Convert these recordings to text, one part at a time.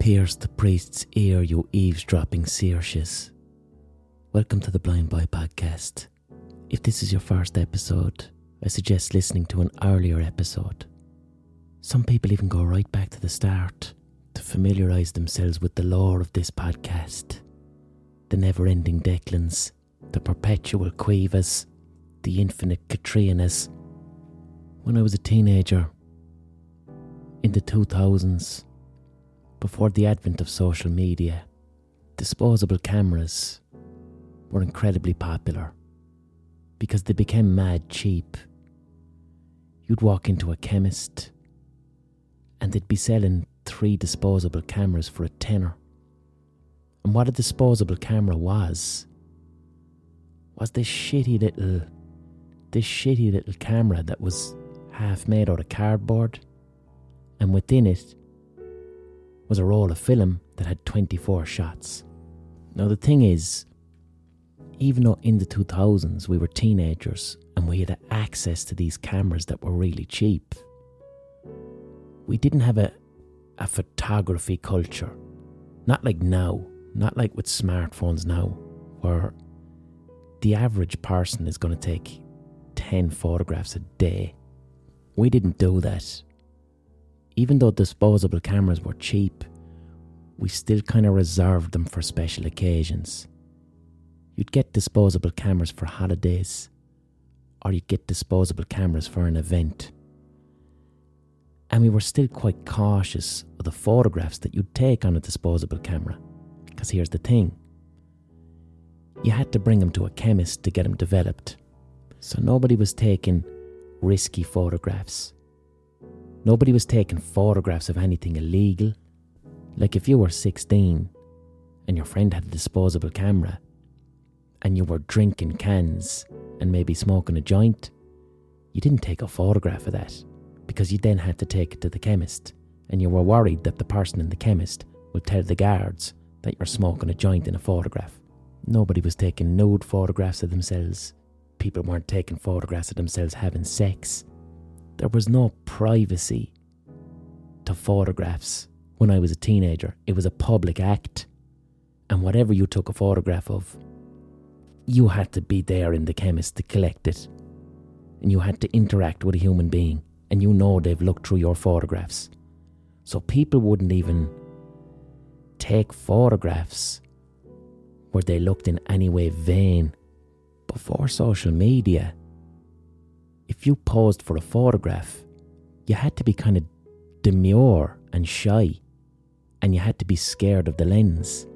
Pierce the priest's ear, you eavesdropping Searshes. Welcome to the Blind Boy podcast. If this is your first episode, I suggest listening to an earlier episode. Some people even go right back to the start to familiarise themselves with the lore of this podcast. The never ending Declans, the perpetual Quivas, the infinite Katrinas. When I was a teenager, in the 2000s, before the advent of social media, disposable cameras were incredibly popular because they became mad cheap. You'd walk into a chemist and they'd be selling three disposable cameras for a tenner. And what a disposable camera was, was this shitty little, this shitty little camera that was half made out of cardboard, and within it was a roll of film that had 24 shots. Now, the thing is, even though in the 2000s we were teenagers and we had access to these cameras that were really cheap, we didn't have a, a photography culture. Not like now, not like with smartphones now, where the average person is going to take 10 photographs a day. We didn't do that. Even though disposable cameras were cheap, we still kind of reserved them for special occasions. You'd get disposable cameras for holidays, or you'd get disposable cameras for an event. And we were still quite cautious of the photographs that you'd take on a disposable camera. Because here's the thing you had to bring them to a chemist to get them developed. So nobody was taking risky photographs. Nobody was taking photographs of anything illegal. Like if you were 16 and your friend had a disposable camera and you were drinking cans and maybe smoking a joint, you didn't take a photograph of that because you then had to take it to the chemist and you were worried that the person in the chemist would tell the guards that you're smoking a joint in a photograph. Nobody was taking nude photographs of themselves. People weren't taking photographs of themselves having sex. There was no privacy to photographs when I was a teenager. It was a public act. And whatever you took a photograph of you had to be there in the chemist to collect it. And you had to interact with a human being. And you know they've looked through your photographs. So people wouldn't even take photographs where they looked in any way vain. Before social media, if you posed for a photograph, you had to be kind of demure and shy, and you had to be scared of the lens.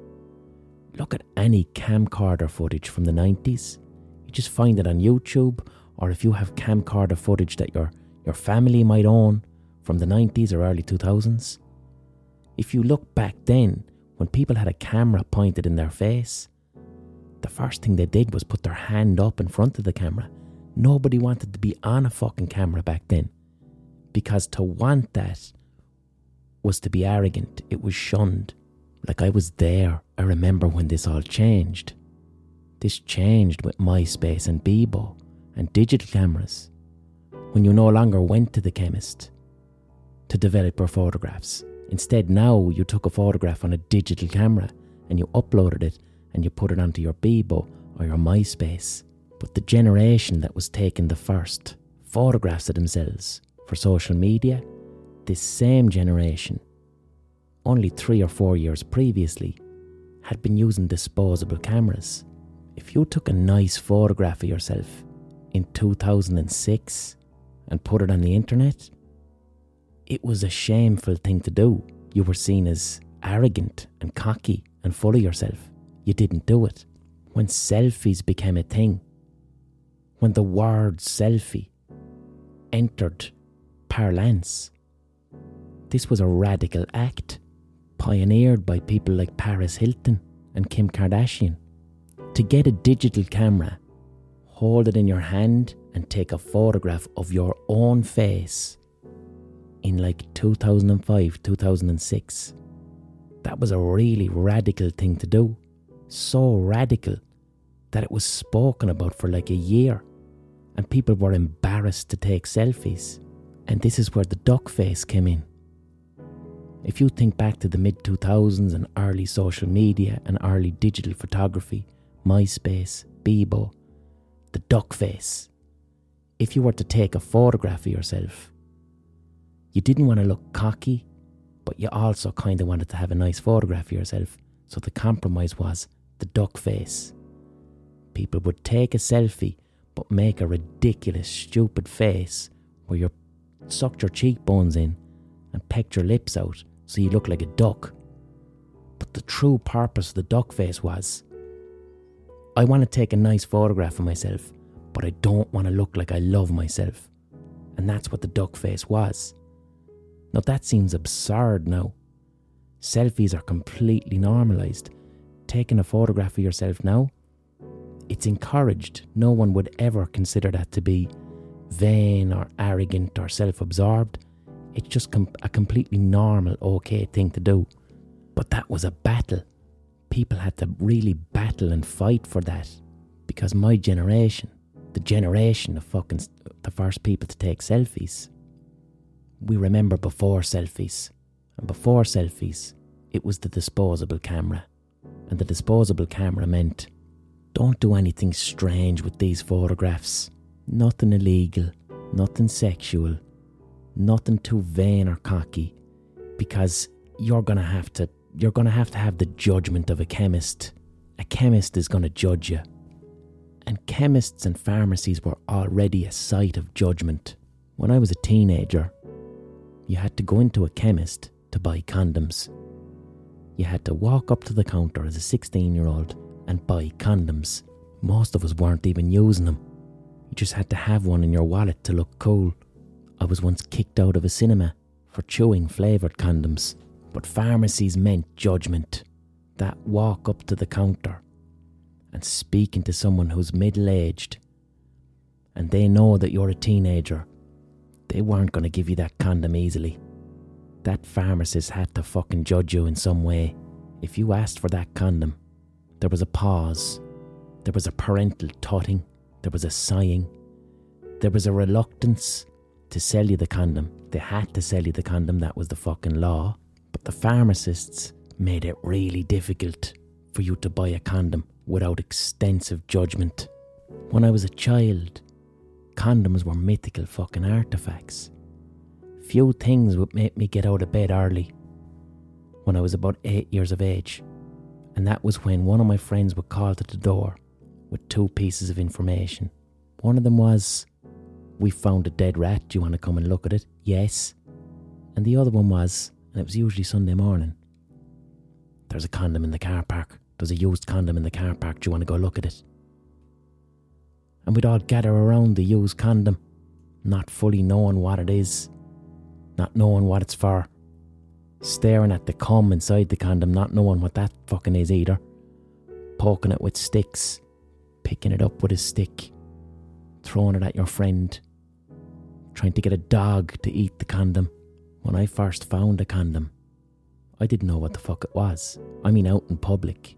Look at any camcorder footage from the 90s. You just find it on YouTube, or if you have camcorder footage that your, your family might own from the 90s or early 2000s. If you look back then, when people had a camera pointed in their face, the first thing they did was put their hand up in front of the camera. Nobody wanted to be on a fucking camera back then. Because to want that was to be arrogant, it was shunned. Like I was there. I remember when this all changed. This changed with MySpace and Bebo and digital cameras. When you no longer went to the chemist to develop your photographs. Instead, now you took a photograph on a digital camera and you uploaded it and you put it onto your Bebo or your MySpace. But the generation that was taking the first photographs of themselves for social media, this same generation only three or four years previously, had been using disposable cameras. If you took a nice photograph of yourself in 2006 and put it on the internet, it was a shameful thing to do. You were seen as arrogant and cocky and full of yourself. You didn't do it. When selfies became a thing, when the word selfie entered parlance, this was a radical act pioneered by people like Paris Hilton and Kim Kardashian. To get a digital camera, hold it in your hand, and take a photograph of your own face in like 2005, 2006. That was a really radical thing to do. So radical that it was spoken about for like a year, and people were embarrassed to take selfies. And this is where the duck face came in If you think back to the mid 2000s and early social media and early digital photography, MySpace, Bebo, the duck face, if you were to take a photograph of yourself, you didn't want to look cocky, but you also kind of wanted to have a nice photograph of yourself. So the compromise was the duck face. People would take a selfie but make a ridiculous, stupid face where you sucked your cheekbones in and pecked your lips out so you look like a duck. But the true purpose of the duck face was I want to take a nice photograph of myself, but I don't want to look like I love myself. And that's what the duck face was. Now that seems absurd now. Selfies are completely normalised. Taking a photograph of yourself now, it's encouraged. No one would ever consider that to be vain or arrogant or self absorbed. It's just com- a completely normal, okay thing to do. But that was a battle. People had to really battle and fight for that because my generation, the generation of fucking the first people to take selfies, we remember before selfies. And before selfies, it was the disposable camera. And the disposable camera meant don't do anything strange with these photographs. Nothing illegal, nothing sexual, nothing too vain or cocky, because you're gonna have to you're gonna have to have the judgment of a chemist. A chemist is gonna judge you. And chemists and pharmacies were already a site of judgment. When I was a teenager, you had to go into a chemist to buy condoms. You had to walk up to the counter as a 16 year old and buy condoms. Most of us weren't even using them. You just had to have one in your wallet to look cool. I was once kicked out of a cinema for chewing flavoured condoms. But pharmacies meant judgment. That walk up to the counter and speaking to someone who's middle aged and they know that you're a teenager, they weren't going to give you that condom easily. That pharmacist had to fucking judge you in some way. If you asked for that condom, there was a pause. There was a parental totting. There was a sighing. There was a reluctance to sell you the condom. They had to sell you the condom, that was the fucking law. But the pharmacists made it really difficult for you to buy a condom without extensive judgment. When I was a child, condoms were mythical fucking artifacts. Few things would make me get out of bed early when I was about eight years of age and that was when one of my friends would call to the door with two pieces of information. One of them was, We found a dead rat, do you want to come and look at it? Yes. And the other one was, and it was usually Sunday morning, There's a condom in the car park. There's a used condom in the car park, do you want to go look at it? And we'd all gather around the used condom, not fully knowing what it is, not knowing what it's for staring at the cum inside the condom, not knowing what that fucking is either, poking it with sticks, picking it up with a stick, throwing it at your friend, trying to get a dog to eat the condom. When I first found a condom, I didn't know what the fuck it was. I mean, out in public,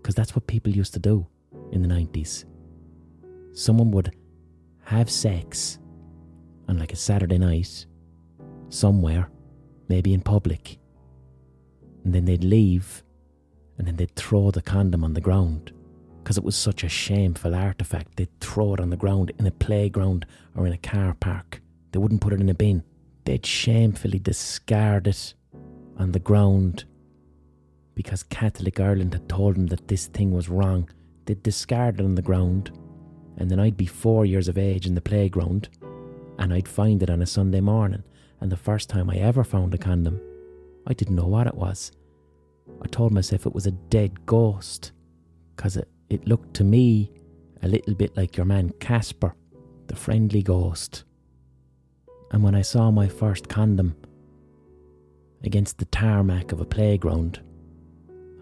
because that's what people used to do in the 90s. Someone would have sex on like a Saturday night, somewhere, maybe in public and then they'd leave and then they'd throw the condom on the ground because it was such a shameful artifact. They'd throw it on the ground in a playground or in a car park. They wouldn't put it in a bin. They'd shamefully discard it on the ground because Catholic Ireland had told them that this thing was wrong. They'd discard it on the ground, and then I'd be four years of age in the playground, and I'd find it on a Sunday morning. And the first time I ever found a condom, I didn't know what it was. I told myself it was a dead ghost, because it, it looked to me a little bit like your man Casper, the friendly ghost. And when I saw my first condom against the tarmac of a playground,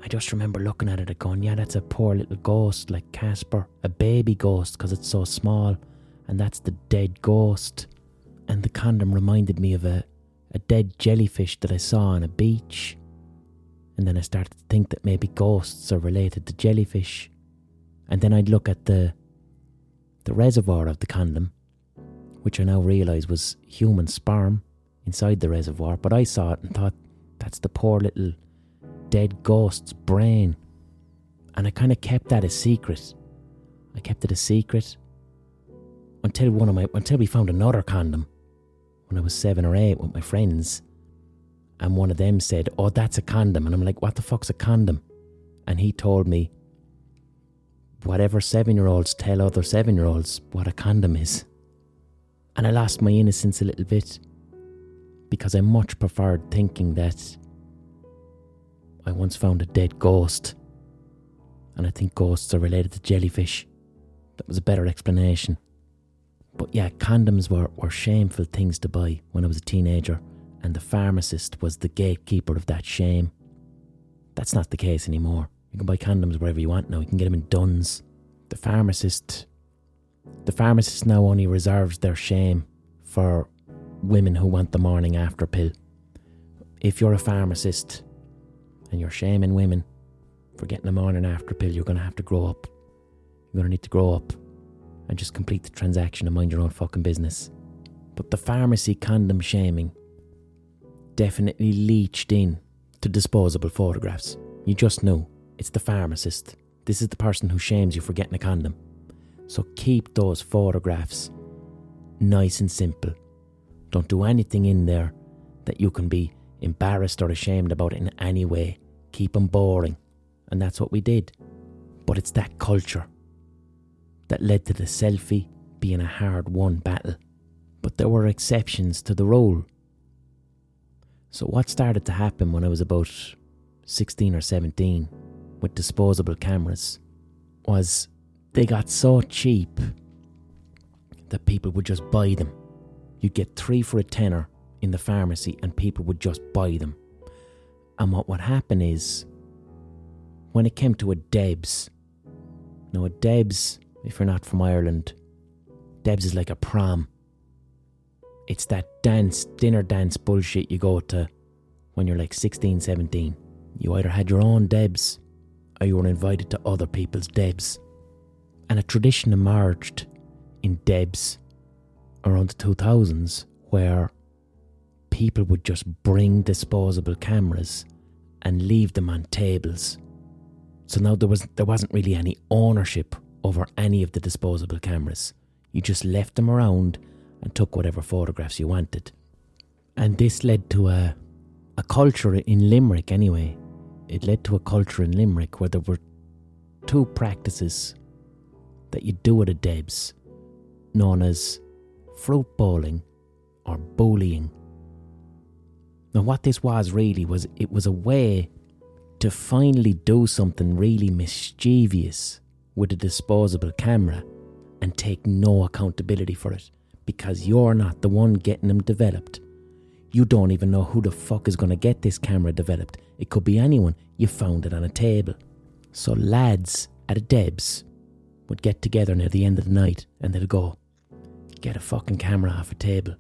I just remember looking at it and going, yeah, that's a poor little ghost like Casper, a baby ghost because it's so small, and that's the dead ghost. And the condom reminded me of a, a dead jellyfish that I saw on a beach. And then I started to think that maybe ghosts are related to jellyfish. And then I'd look at the the reservoir of the condom, which I now realise was human sperm inside the reservoir, but I saw it and thought, That's the poor little dead ghost's brain. And I kind of kept that a secret. I kept it a secret until one of my until we found another condom when I was seven or eight with my friends. And one of them said, Oh, that's a condom. And I'm like, What the fuck's a condom? And he told me, Whatever seven year olds tell other seven year olds what a condom is. And I lost my innocence a little bit because I much preferred thinking that I once found a dead ghost. And I think ghosts are related to jellyfish. That was a better explanation. But yeah, condoms were, were shameful things to buy when I was a teenager, and the pharmacist was the gatekeeper of that shame. That's not the case anymore. You can buy condoms wherever you want now. You can get them in Dunnes. The pharmacist, the pharmacist now only reserves their shame for women who want the morning after pill. If you're a pharmacist and you're shaming women for getting a morning after pill, you're going to have to grow up. You're going to need to grow up and just complete the transaction and mind your own fucking business. But the pharmacy condom shaming definitely leached in to disposable photographs. You just know it's the pharmacist. This is the person who shames you for getting a condom. So keep those photographs nice and simple. Don't do anything in there that you can be embarrassed or ashamed about in any way. Keep them boring. And that's what we did. But it's that culture that led to the selfie being a hard won battle. But there were exceptions to the rule. So, what started to happen when I was about 16 or 17 with disposable cameras was they got so cheap that people would just buy them. You'd get three for a tenner in the pharmacy, and people would just buy them. And what would happen is, when it came to a Debs, now a Debs if you're not from Ireland. Debs is like a prom. It's that dance, dinner dance bullshit you go to when you're like 16, 17. You either had your own Debs or you were invited to other people's Debs. And a tradition emerged in Debs around the 2000s where people would just bring disposable cameras and leave them on tables. So now there was there wasn't really any ownership over any of the disposable cameras. You just left them around and took whatever photographs you wanted. And this led to a, a culture in Limerick, anyway. It led to a culture in Limerick where there were two practices that you do at a Debs, known as fruit bowling or bullying. Now, what this was really was it was a way to finally do something really mischievous with a disposable camera and take no accountability for it because you're not the one getting them developed. You don't even know who the fuck is going to get this camera developed. It could be anyone. You found it on a table. So lads at a Debs would get together near the end of the night and they'd go, get a fucking camera off a table.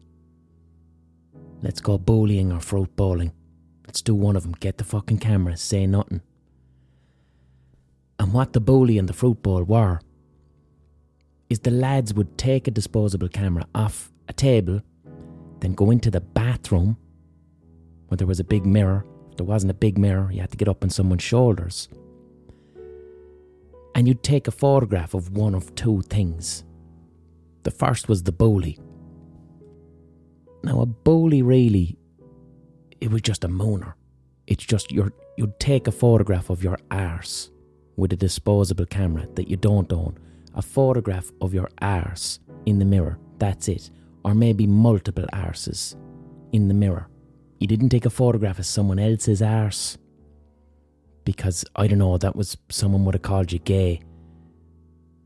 Let's go bullying or fruit bowling. Let's do one of them. Get the fucking camera. Say nothing. And what the bully and the fruit bowl were is the lads would take a disposable camera off a table, then go into the bathroom where there was a big mirror. If there wasn't a big mirror, you had to get up on someone's shoulders. And you'd take a photograph of one of two things. The first was the bully. Now, a bully really, it was just a mooner. It's just you'd take a photograph of your arse with a disposable camera that you don't own, a photograph of your arse in the mirror, that's it. Or maybe multiple arses in the mirror. You didn't take a photograph of someone else's arse because, I don't know, that was someone would have called you gay.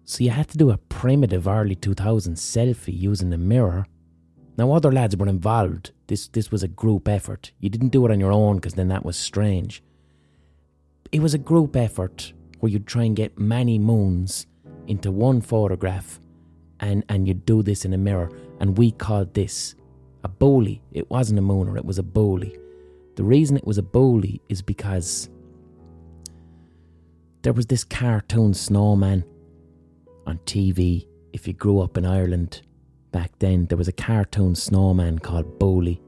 So you had to do a primitive early 2000s selfie using a mirror. Now, other lads were involved. This, this was a group effort. You didn't do it on your own because then that was strange. It was a group effort where you'd try and get many moons into one photograph and, and you'd do this in a mirror. And we called this a bowlie. It wasn't a mooner, it was a bowlie. The reason it was a bowlie is because there was this cartoon snowman on TV. If you grew up in Ireland back then, there was a cartoon snowman called Bowlie.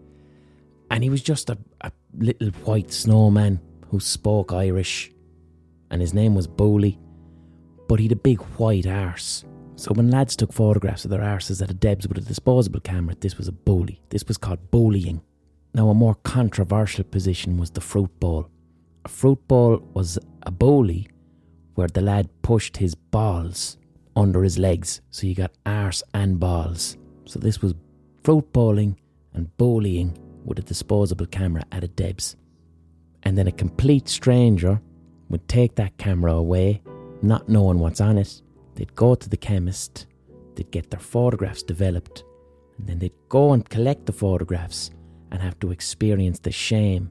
And he was just a, a little white snowman who spoke Irish, and his name was Bowley, but he'd a big white arse. So when lads took photographs of their arses at a Debs with a disposable camera, this was a Bowley. This was called bowling. Now, a more controversial position was the fruit bowl. A fruit bowl was a bowley where the lad pushed his balls under his legs, so you got arse and balls. So this was fruit bowling and bowling with a disposable camera at a Debs. And then a complete stranger would take that camera away, not knowing what's on it. They'd go to the chemist, they'd get their photographs developed, and then they'd go and collect the photographs and have to experience the shame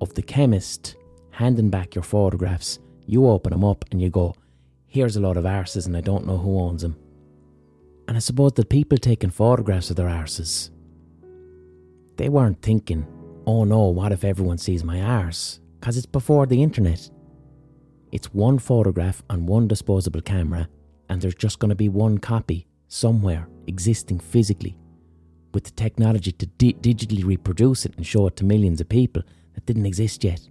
of the chemist handing back your photographs. You open them up and you go, here's a lot of arses and I don't know who owns them. And I suppose the people taking photographs of their arses, they weren't thinking, oh no, what if everyone sees my arse? Because it's before the internet. It's one photograph on one disposable camera, and there's just going to be one copy somewhere existing physically with the technology to di- digitally reproduce it and show it to millions of people that didn't exist yet.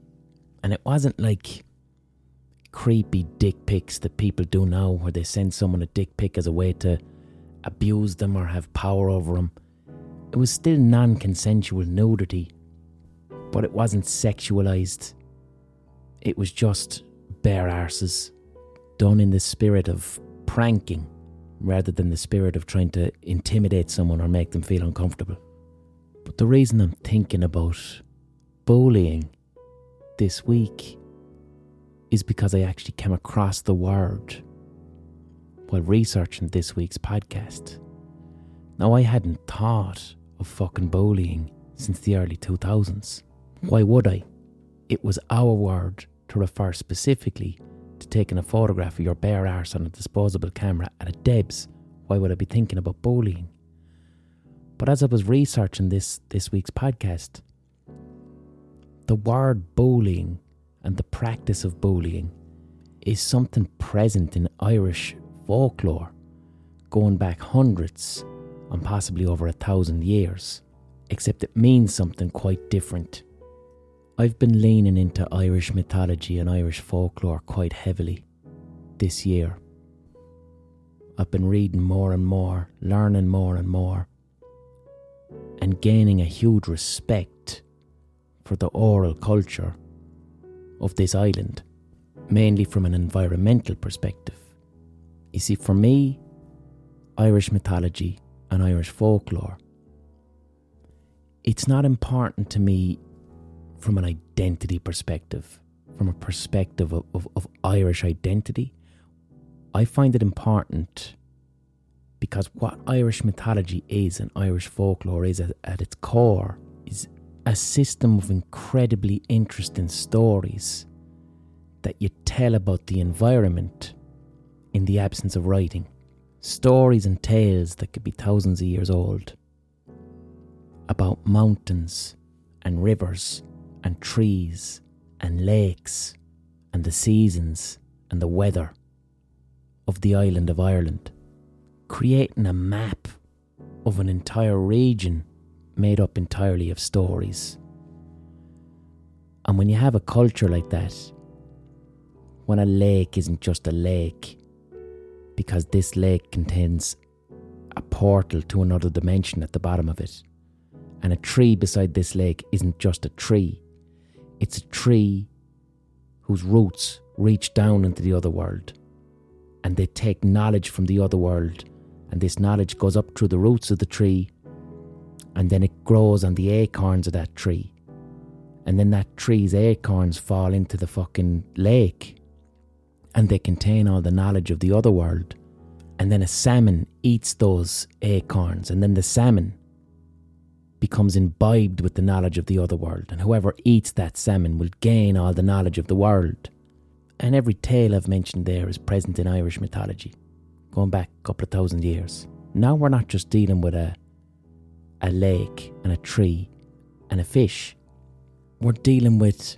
And it wasn't like creepy dick pics that people do now, where they send someone a dick pic as a way to abuse them or have power over them. It was still non consensual nudity, but it wasn't sexualized. It was just bare arses, done in the spirit of pranking rather than the spirit of trying to intimidate someone or make them feel uncomfortable. But the reason I'm thinking about bullying this week is because I actually came across the word while researching this week's podcast. Now, I hadn't thought of fucking bullying since the early 2000s. Why would I? It was our word to refer specifically to taking a photograph of your bare arse on a disposable camera at a Debs. Why would I be thinking about bullying? But as I was researching this this week's podcast, the word bullying and the practice of bullying is something present in Irish folklore going back hundreds and possibly over a thousand years, except it means something quite different. I've been leaning into Irish mythology and Irish folklore quite heavily this year. I've been reading more and more, learning more and more, and gaining a huge respect for the oral culture of this island, mainly from an environmental perspective. You see, for me, Irish mythology and Irish folklore, it's not important to me from an identity perspective, from a perspective of, of, of Irish identity. I find it important because what Irish mythology is and Irish folklore is at, at its core is a system of incredibly interesting stories that you tell about the environment in the absence of writing. Stories and tales that could be thousands of years old about mountains and rivers and trees and lakes and the seasons and the weather of the island of Ireland, creating a map of an entire region made up entirely of stories. And when you have a culture like that, when a lake isn't just a lake, because this lake contains a portal to another dimension at the bottom of it, and a tree beside this lake isn't just a tree, it's a tree whose roots reach down into the other world, and they take knowledge from the other world, and this knowledge goes up through the roots of the tree and then it grows on the acorns of that tree. And then that tree's acorns fall into the fucking lake. And they contain all the knowledge of the other world. And then a salmon eats those acorns, and then the salmon becomes imbibed with the knowledge of the other world. And whoever eats that salmon will gain all the knowledge of the world. And every tale I've mentioned there is present in Irish mythology, going back a couple of thousand years. Now we're not just dealing with a a lake and a tree and a fish. We're dealing with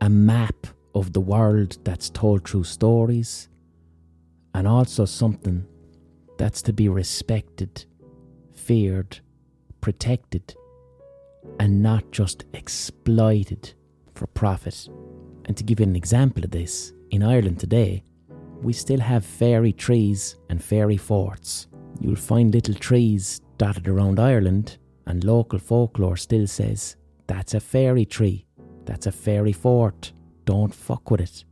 a map of the world that's told through stories and also something that's to be respected, feared, protected, and not just exploited for profit. And to give you an example of this, in Ireland today, we still have fairy trees and fairy forts. You'll find little trees dotted around Ireland, and local folklore still says that's a fairy tree, that's a fairy fort, don't fuck with it.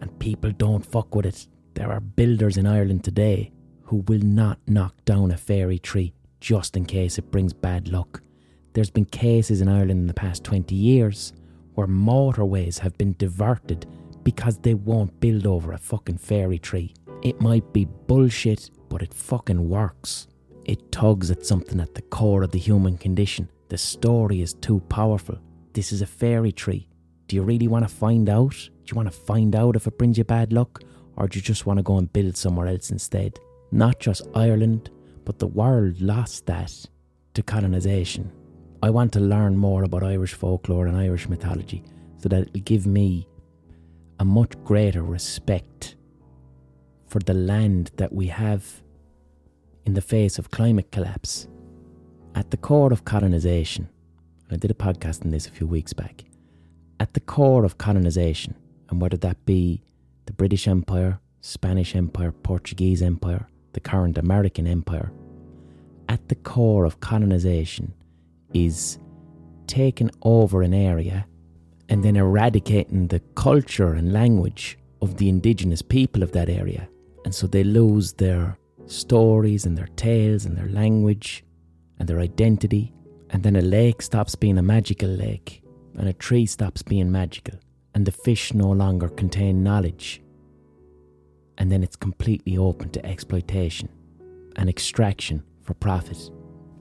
And people don't fuck with it. There are builders in Ireland today who will not knock down a fairy tree just in case it brings bad luck. There's been cases in Ireland in the past 20 years where motorways have been diverted because they won't build over a fucking fairy tree. It might be bullshit, but it fucking works. It tugs at something at the core of the human condition. The story is too powerful. This is a fairy tree. Do you really want to find out? Do you want to find out if it brings you bad luck? Or do you just want to go and build somewhere else instead? Not just Ireland, but the world lost that to colonisation. I want to learn more about Irish folklore and Irish mythology so that it'll give me a much greater respect for the land that we have in the face of climate collapse. At the core of colonisation, and I did a podcast on this a few weeks back, at the core of colonisation, and whether that be the British Empire, Spanish Empire, Portuguese Empire, the current American Empire, at the core of colonisation is taking over an area and then eradicating the culture and language of the indigenous people of that area. And so they lose their stories and their tales and their language and their identity. And then a lake stops being a magical lake and a tree stops being magical. And the fish no longer contain knowledge. And then it's completely open to exploitation and extraction for profit.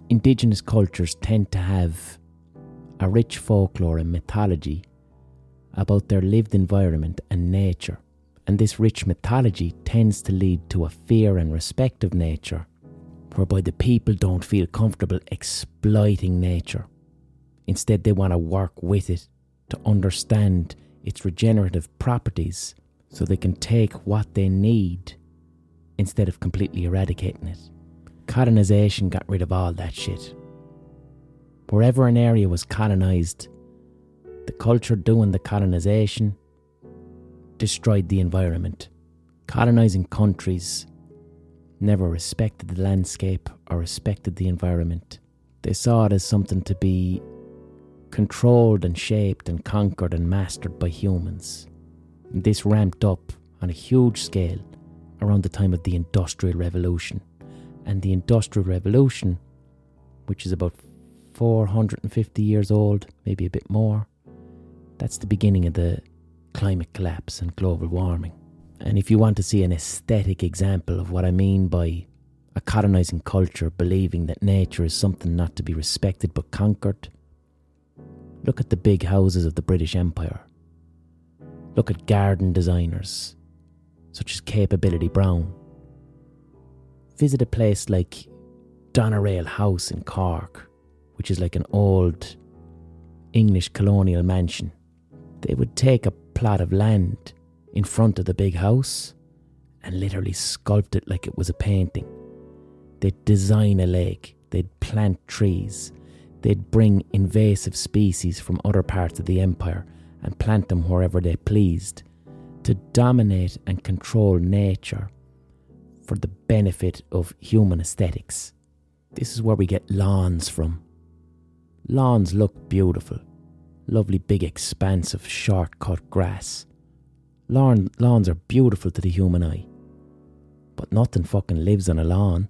Indigenous cultures tend to have a rich folklore and mythology about their lived environment and nature, and this rich mythology tends to lead to a fear and respect of nature, whereby the people don't feel comfortable exploiting nature. Instead, they want to work with it to understand its regenerative properties so they can take what they need instead of completely eradicating it. Colonisation got rid of all that shit. Wherever an area was colonised, the culture doing the colonisation destroyed the environment. Colonising countries never respected the landscape or respected the environment. They saw it as something to be controlled and shaped and conquered and mastered by humans. This ramped up on a huge scale around the time of the Industrial Revolution. And the Industrial Revolution, which is about 450 years old, maybe a bit more, that's the beginning of the climate collapse and global warming. And if you want to see an aesthetic example of what I mean by a colonising culture believing that nature is something not to be respected but conquered, look at the big houses of the British Empire. Look at garden designers such as Capability Brown. Visit a place like Doneraile House in Cork, which is like an old English colonial mansion they would take a plot of land in front of the big house and literally sculpt it like it was a painting. They'd design a lake, they'd plant trees, they'd bring invasive species from other parts of the empire and plant them wherever they pleased to dominate and control nature for the benefit of human aesthetics. This is where we get lawns from. Lawns look beautiful lovely big expanse of short cut grass. Lawn, lawns are beautiful to the human eye, but nothing fucking lives on a lawn.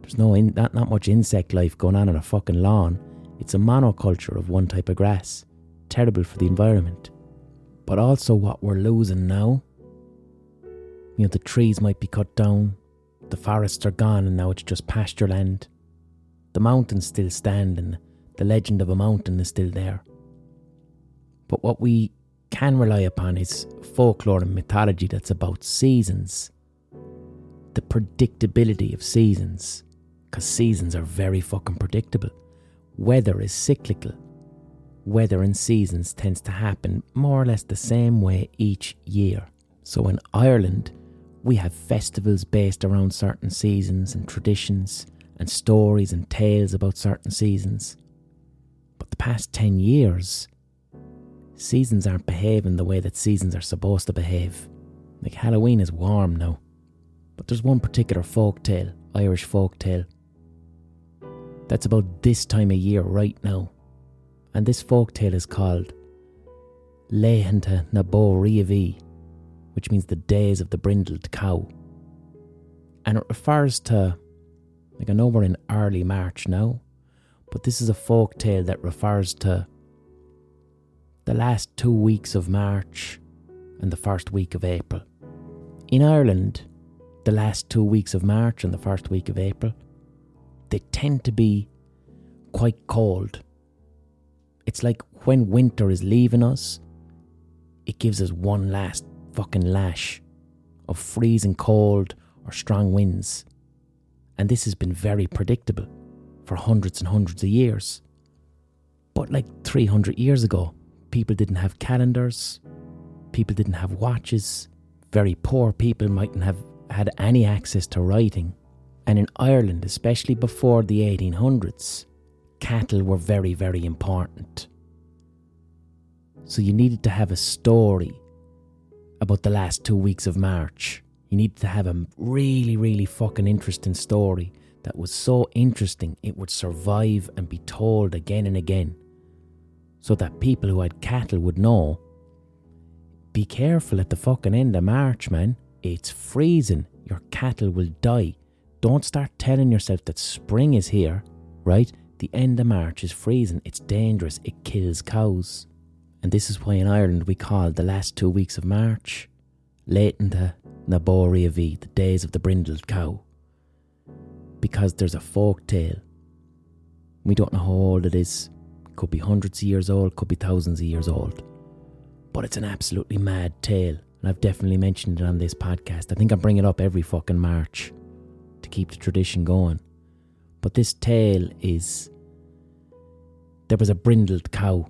There's no in, not, not much insect life going on on a fucking lawn. It's a monoculture of one type of grass. Terrible for the environment. But also what we're losing now. You know, the trees might be cut down, the forests are gone and now it's just pasture land. The mountains still stand and the legend of a mountain is still there. But what we can rely upon is folklore and mythology that's about seasons. The predictability of seasons. Because seasons are very fucking predictable. Weather is cyclical. Weather and seasons tends to happen more or less the same way each year. So in Ireland, we have festivals based around certain seasons and traditions and stories and tales about certain seasons. But the past 10 years, seasons aren't behaving the way that seasons are supposed to behave. Like Halloween is warm now. But there's one particular folk tale, Irish folk tale, that's about this time of year right now. And this folk tale is called Laethanta na Riabhaí, which means the days of the brindled cow. And it refers to, like I know we're in early March now, but this is a folk tale that refers to the last two weeks of March and the first week of April. In Ireland, the last two weeks of March and the first week of April, they tend to be quite cold. It's like when winter is leaving us, it gives us one last fucking lash of freezing cold or strong winds. And this has been very predictable for hundreds and hundreds of years. But like 300 years ago, people didn't have calendars, people didn't have watches, very poor people mightn't have had any access to writing. And in Ireland, especially before the 1800s, cattle were very, very important. So you needed to have a story about the last two weeks of March. You needed to have a really, really fucking interesting story that was so interesting it would survive and be told again and again. So that people who had cattle would know be careful at the fucking end of March, man. It's freezing. Your cattle will die. Don't start telling yourself that spring is here, right? The end of March is freezing. It's dangerous. It kills cows. And this is why in Ireland we call the last two weeks of March Leitanta na V, the days of the brindled cow. Because there's a folk tale. We don't know how old it is. Could be hundreds of years old, could be thousands of years old. But it's an absolutely mad tale. And I've definitely mentioned it on this podcast. I think I bring it up every fucking March to keep the tradition going. But this tale is there was a brindled cow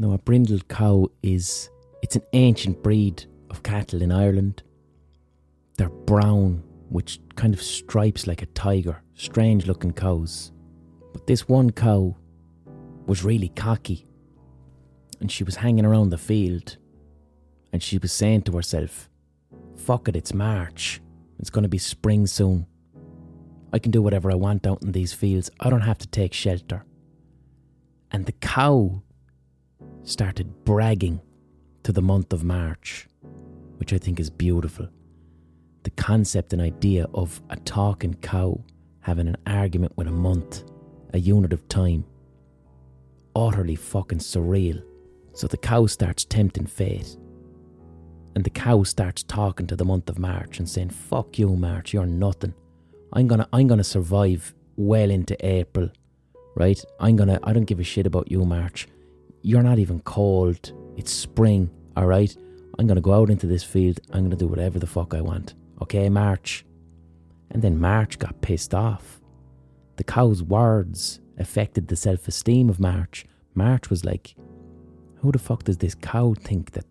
now, a brindled cow is it's an ancient breed of cattle in Ireland. They're brown, which kind of stripes like a tiger. Strange looking cows. But this one cow was really cocky. And she was hanging around the field. And she was saying to herself, Fuck it, it's March. It's going to be spring soon. I can do whatever I want out in these fields. I don't have to take shelter. And the cow started bragging to the month of March, which I think is beautiful. The concept and idea of a talking cow having an argument with a month, a unit of time. Utterly fucking surreal. So the cow starts tempting fate. And the cow starts talking to the month of March and saying, Fuck you, March, you're nothing. I'm gonna I'm gonna survive well into April. Right? I'm gonna I don't give a shit about you, March. You're not even cold. It's spring, alright? I'm gonna go out into this field. I'm gonna do whatever the fuck I want. Okay, March? And then March got pissed off. The cow's words affected the self esteem of March. March was like, who the fuck does this cow think that?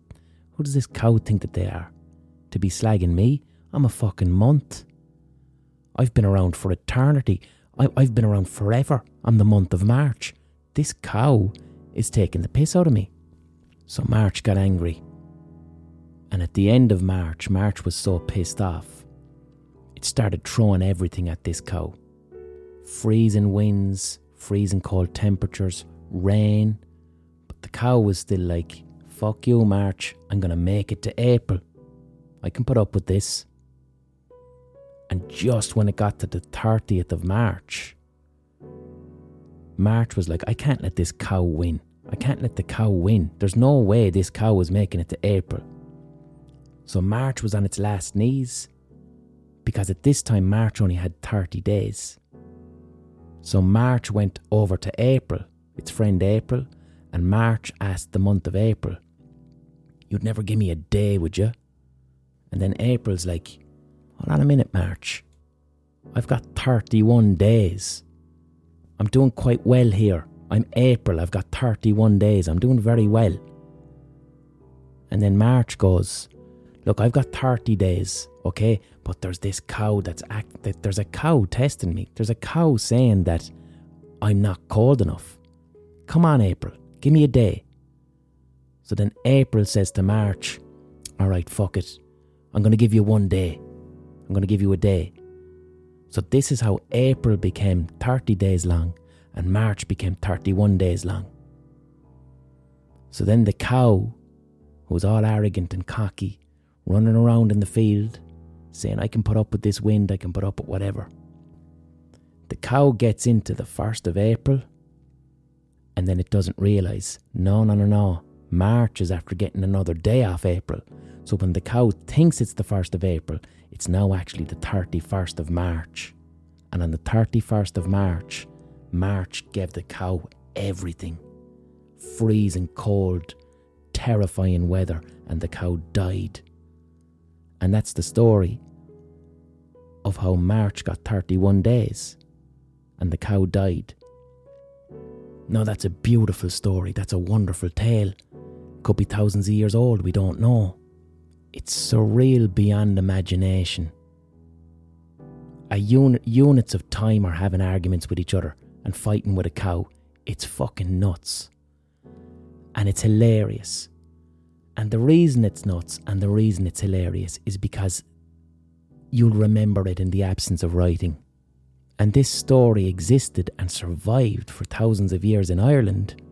Who does this cow think that they are? To be slagging me? I'm a fucking month. I've been around for eternity. I, I've been around forever. I'm the month of March. This cow is taking the piss out of me. So March got angry. And at the end of March, March was so pissed off, it started throwing everything at this cow freezing winds, freezing cold temperatures, rain. But the cow was still like, fuck you, March, I'm gonna make it to April. I can put up with this. And just when it got to the 30th of March, March was like, I can't let this cow win. I can't let the cow win. There's no way this cow was making it to April. So March was on its last knees because at this time March only had 30 days. So March went over to April, its friend April, and March asked the month of April, You'd never give me a day, would you? And then April's like, Hold on a minute, March. I've got 31 days. I'm doing quite well here. I'm April, I've got 31 days, I'm doing very well. And then March goes, Look, I've got 30 days, okay? But there's this cow that's act that there's a cow testing me. There's a cow saying that I'm not cold enough. Come on, April, give me a day. So then April says to March, All right, fuck it. I'm going to give you one day. I'm going to give you a day. So this is how April became 30 days long and March became 31 days long. So then the cow, who was all arrogant and cocky, running around in the field, saying, I can put up with this wind, I can put up with whatever. The cow gets into the 1st of April and then it doesn't realise, no, no, no, no. March is after getting another day off April. So when the cow thinks it's the 1st of April, it's now actually the 31st of March. And on the 31st of March, March gave the cow everything freezing cold, terrifying weather, and the cow died. And that's the story of how March got 31 days and the cow died. Now, that's a beautiful story. That's a wonderful tale. Could be thousands of years old, we don't know. It's surreal beyond imagination. A unit, units of time are having arguments with each other and fighting with a cow. It's fucking nuts. And it's hilarious. And the reason it's nuts and the reason it's hilarious is because you'll remember it in the absence of writing. And this story existed and survived for thousands of years in Ireland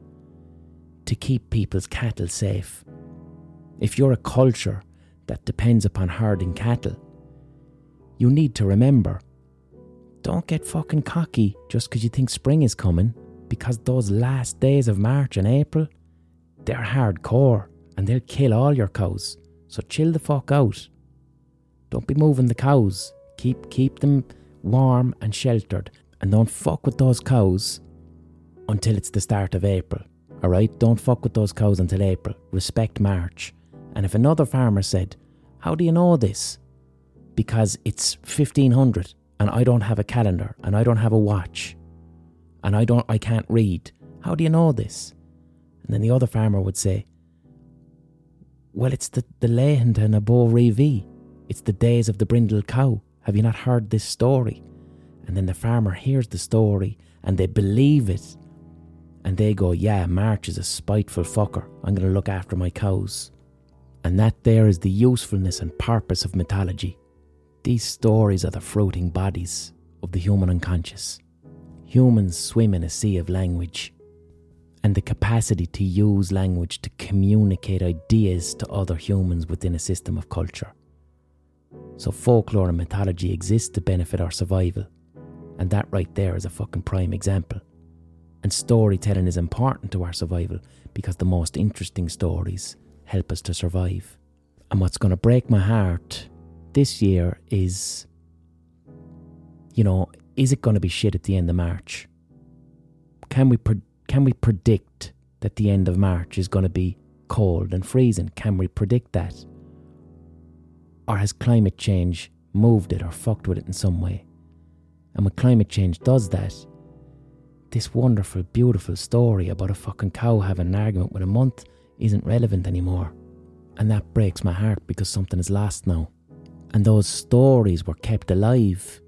to keep people's cattle safe. If you're a culture that depends upon herding cattle, you need to remember don't get fucking cocky just because you think spring is coming, because those last days of March and April, they're hardcore and they'll kill all your cows. So chill the fuck out. Don't be moving the cows. Keep keep them warm and sheltered and don't fuck with those cows until it's the start of April. Alright? Don't fuck with those cows until April. Respect March. And if another farmer said, How do you know this? Because it's 1500 and I don't have a calendar and I don't have a watch and I don't I can't read. How do you know this? And then the other farmer would say, Well, it's the, the Laethanta na Bó Riabhaí. It's the days of the brindle cow. Have you not heard this story? And then the farmer hears the story and they believe it. And they go, Yeah, March is a spiteful fucker. I'm going to look after my cows. And that there is the usefulness and purpose of mythology. These stories are the floating bodies of the human unconscious. Humans swim in a sea of language, and the capacity to use language to communicate ideas to other humans within a system of culture. So, folklore and mythology exist to benefit our survival, and that right there is a fucking prime example. And storytelling is important to our survival because the most interesting stories help us to survive. And what's going to break my heart this year is, you know, is it going to be shit at the end of March? Can we pre- can we predict that the end of March is going to be cold and freezing? Can we predict that? Or has climate change moved it or fucked with it in some way? And when climate change does that, this wonderful, beautiful story about a fucking cow having an argument with a month isn't relevant anymore. And that breaks my heart because something is lost now. And those stories were kept alive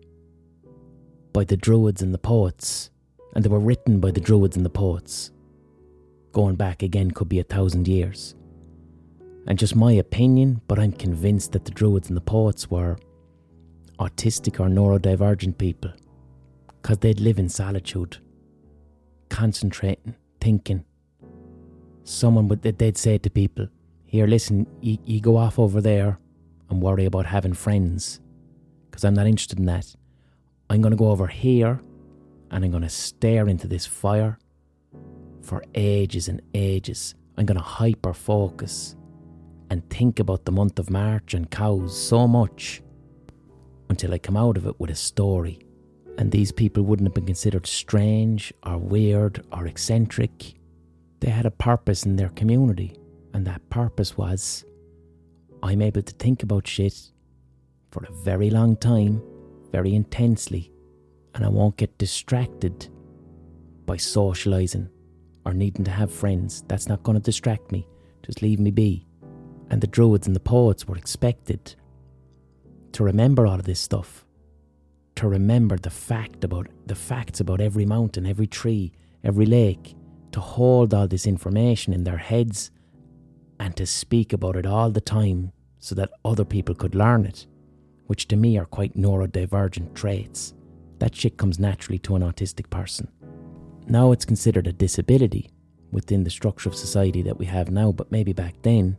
by the Druids and the poets, and they were written by the Druids and the poets. Going back again could be a thousand years. And just my opinion, but I'm convinced that the Druids and the poets were autistic or neurodivergent people, because they'd live in solitude, concentrating, thinking. Someone would they'd say to people, "Here, listen, you, you go off over there and worry about having friends, because I'm not interested in that. I'm going to go over here and I'm going to stare into this fire for ages and ages. I'm going to hyper focus and think about the month of March and cows so much until I come out of it with a story. And these people wouldn't have been considered strange or weird or eccentric. They had a purpose in their community, and that purpose was I'm able to think about shit for a very long time very intensely, and I won't get distracted by socialising or needing to have friends. That's not going to distract me. Just leave me be. And the druids and the poets were expected to remember all of this stuff, to remember the fact about the facts about every mountain, every tree, every lake, to hold all this information in their heads and to speak about it all the time so that other people could learn it, which to me are quite neurodivergent traits. That shit comes naturally to an autistic person. Now it's considered a disability within the structure of society that we have now, but maybe back then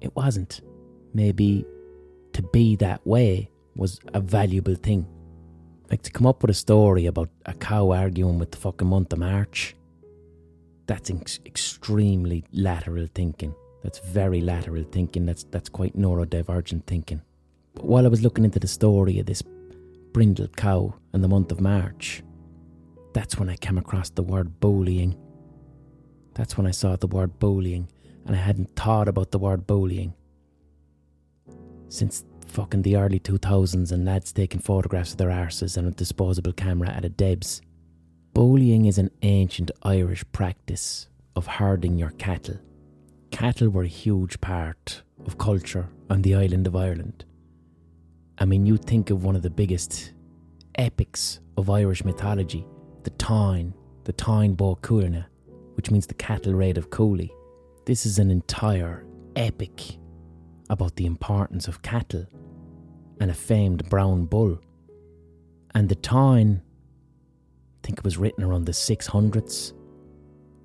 it wasn't. Maybe to be that way was a valuable thing. Like to come up with a story about a cow arguing with the fucking month of March, that's ex- extremely lateral thinking. That's very lateral thinking. That's that's quite neurodivergent thinking. But while I was looking into the story of this brindled cow in the month of March, that's when I came across the word bullying. That's when I saw the word bullying, and I hadn't thought about the word bullying since fucking the early 2000s and lads taking photographs of their arses and a disposable camera at a Debs. Bullying is an ancient Irish practice of herding your cattle. Cattle were a huge part of culture on the island of Ireland. I mean, you think of one of the biggest epics of Irish mythology, the Táin, the Táin Bó Cúailnge, which means the cattle raid of Cooley. This is an entire epic about the importance of cattle and a famed brown bull. And the Táin, I think it was written around the 600s,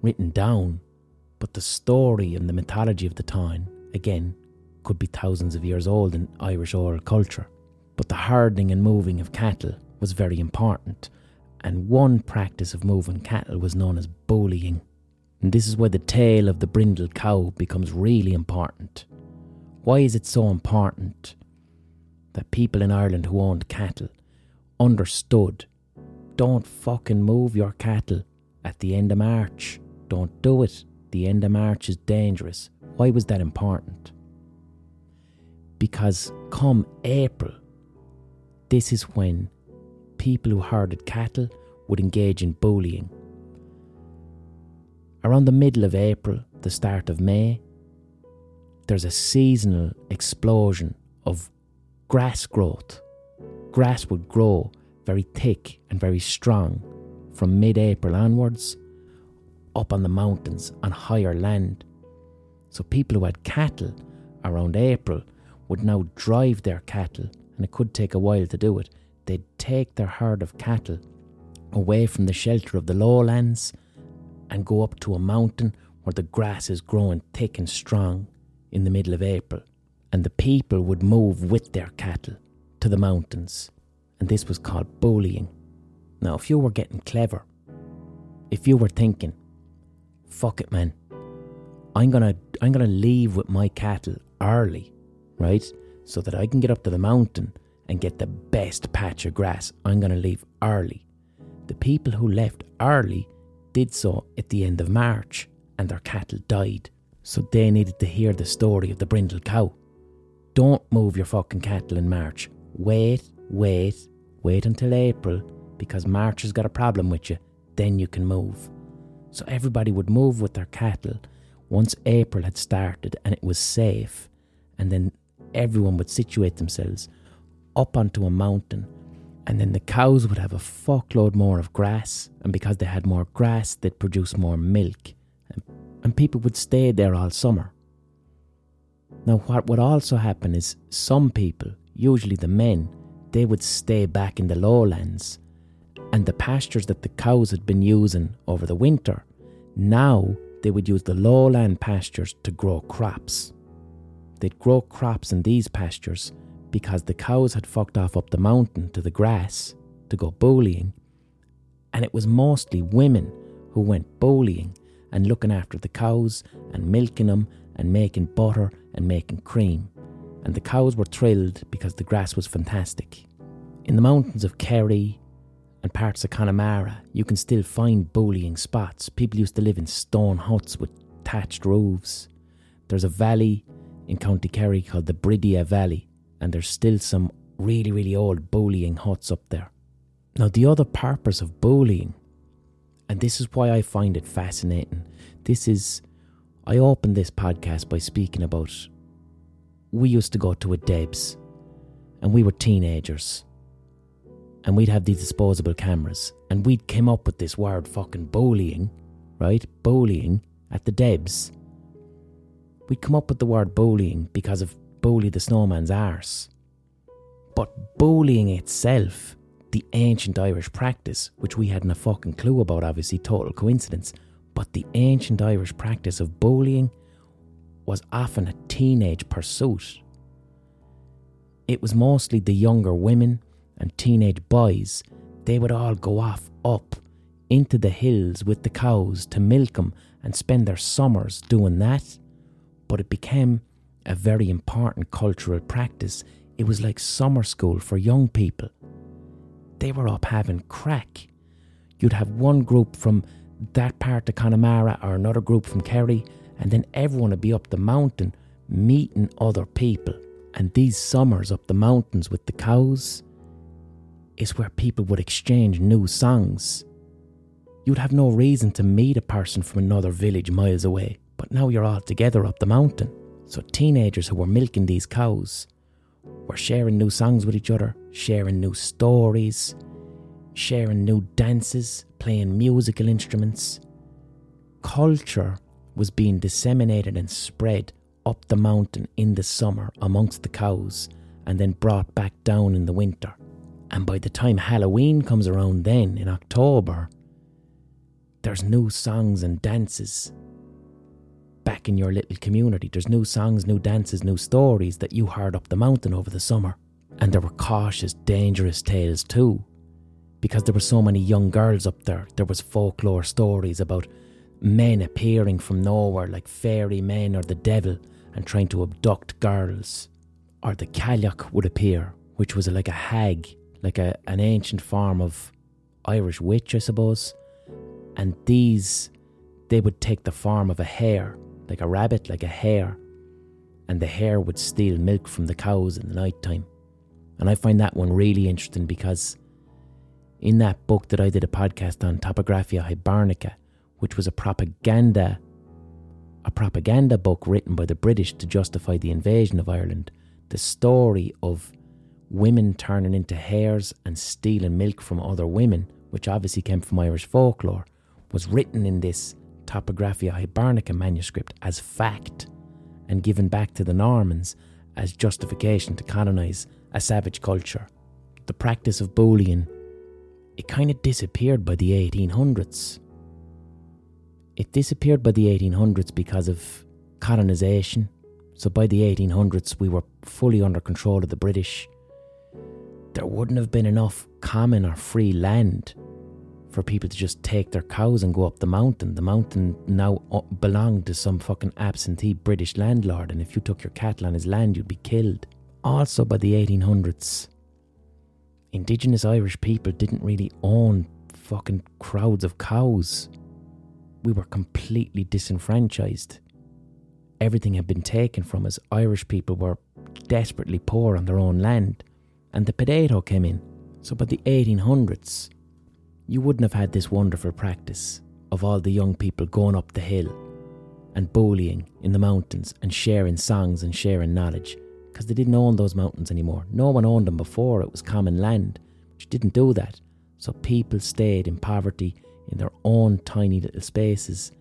written down, but the story and the mythology of the Táin, again, could be thousands of years old in Irish oral culture. But the herding and moving of cattle was very important, and one practice of moving cattle was known as bullying. And this is where the tale of the brindle cow becomes really important. Why is it so important that people in Ireland who owned cattle understood don't fucking move your cattle at the end of March? Don't do it. The end of March is dangerous. Why was that important? Because come April, this is when people who herded cattle would engage in bullying. Around the middle of April, the start of May, there's a seasonal explosion of grass growth. Grass would grow very thick and very strong from mid April onwards up on the mountains on higher land. So people who had cattle around April would now drive their cattle, and it could take a while to do it. They'd take their herd of cattle away from the shelter of the lowlands and go up to a mountain where the grass is growing thick and strong in the middle of April, and the people would move with their cattle to the mountains, and this was called bullying. Now, if you were getting clever, if you were thinking, fuck it, man, I'm gonna I'm gonna leave with my cattle early, right, so that I can get up to the mountain and get the best patch of grass. I'm gonna leave early. The people who left early did so at the end of March, and their cattle died so they needed to hear the story of the brindle cow. Don't move your fucking cattle in March. Wait, wait, wait until April because March has got a problem with you. Then you can move. So everybody would move with their cattle once April had started and it was safe. And then everyone would situate themselves up onto a mountain. And then the cows would have a fuckload more of grass. And because they had more grass, they'd produce more milk and people would stay there all summer. Now, what would also happen is some people, usually the men, they would stay back in the lowlands, and the pastures that the cows had been using over the winter, now they would use the lowland pastures to grow crops. They'd grow crops in these pastures because the cows had fucked off up the mountain to the grass to go bullying, and it was mostly women who went bullying and looking after the cows and milking them and making butter and making cream. And the cows were thrilled because the grass was fantastic. In the mountains of Kerry and parts of Connemara, you can still find bullying spots. People used to live in stone huts with thatched roofs. There's a valley in County Kerry called the Bridia Valley, and there's still some really, really old bullying huts up there. Now, the other purpose of bullying and this is why I find it fascinating. This is, I opened this podcast by speaking about we used to go to a Debs and we were teenagers and we'd have these disposable cameras and we'd came up with this word fucking bullying, right? Bullying at the Debs. We'd come up with the word bullying because of Bully the Snowman's arse. But bullying itself, the ancient Irish practice, which we hadn't a fucking clue about, obviously, total coincidence, but the ancient Irish practice of bullying was often a teenage pursuit. It was mostly the younger women and teenage boys. They would all go off up into the hills with the cows to milk them and spend their summers doing that but it became a very important cultural practice. It was like summer school for young people. They were up having crack. You'd have one group from that part of Connemara or another group from Kerry, and then everyone would be up the mountain meeting other people. And these summers up the mountains with the cows is where people would exchange new songs. You'd have no reason to meet a person from another village miles away. But now you're all together up the mountain. So teenagers who were milking these cows were sharing new songs with each other, sharing new stories, sharing new dances, playing musical instruments. Culture was being disseminated and spread up the mountain in the summer amongst the cows and then brought back down in the winter. And by the time Halloween comes around, then in October, there's new songs and dances back in your little community. There's new songs, new dances, new stories that you heard up the mountain over the summer. And there were cautious, dangerous tales too. Because there were so many young girls up there, there was folklore stories about men appearing from nowhere like fairy men or the devil and trying to abduct girls. Or the Cailleach would appear, which was like a hag, like a, an ancient form of Irish witch, I suppose. And these, they would take the form of a hare like a rabbit, like a hare, and the hare would steal milk from the cows in the night time. And I find that one really interesting because in that book that I did a podcast on, Topographia Hibernica, which was a propaganda a propaganda book written by the British to justify the invasion of Ireland, the story of women turning into hares and stealing milk from other women, which obviously came from Irish folklore, was written in this Topographia Hibernica manuscript as fact and given back to the Normans as justification to canonise a savage culture. The practice of bullying, it kind of disappeared by the 1800s. It disappeared by the 1800s because of colonisation. So by the 1800s, we were fully under control of the British. There wouldn't have been enough common or free land for people to just take their cows and go up the mountain. The mountain now uh, belonged to some fucking absentee British landlord, and if you took your cattle on his land, you'd be killed. Also, by the 1800s, Indigenous Irish people didn't really own fucking crowds of cows. We were completely disenfranchised. Everything had been taken from us. Irish people were desperately poor on their own land, and the potato came in. So, by the 1800s, you wouldn't have had this wonderful practice of all the young people going up the hill and bullying in the mountains and sharing songs and sharing knowledge because they didn't own those mountains anymore. No one owned them before, it was common land, which didn't do that. So people stayed in poverty in their own tiny little spaces,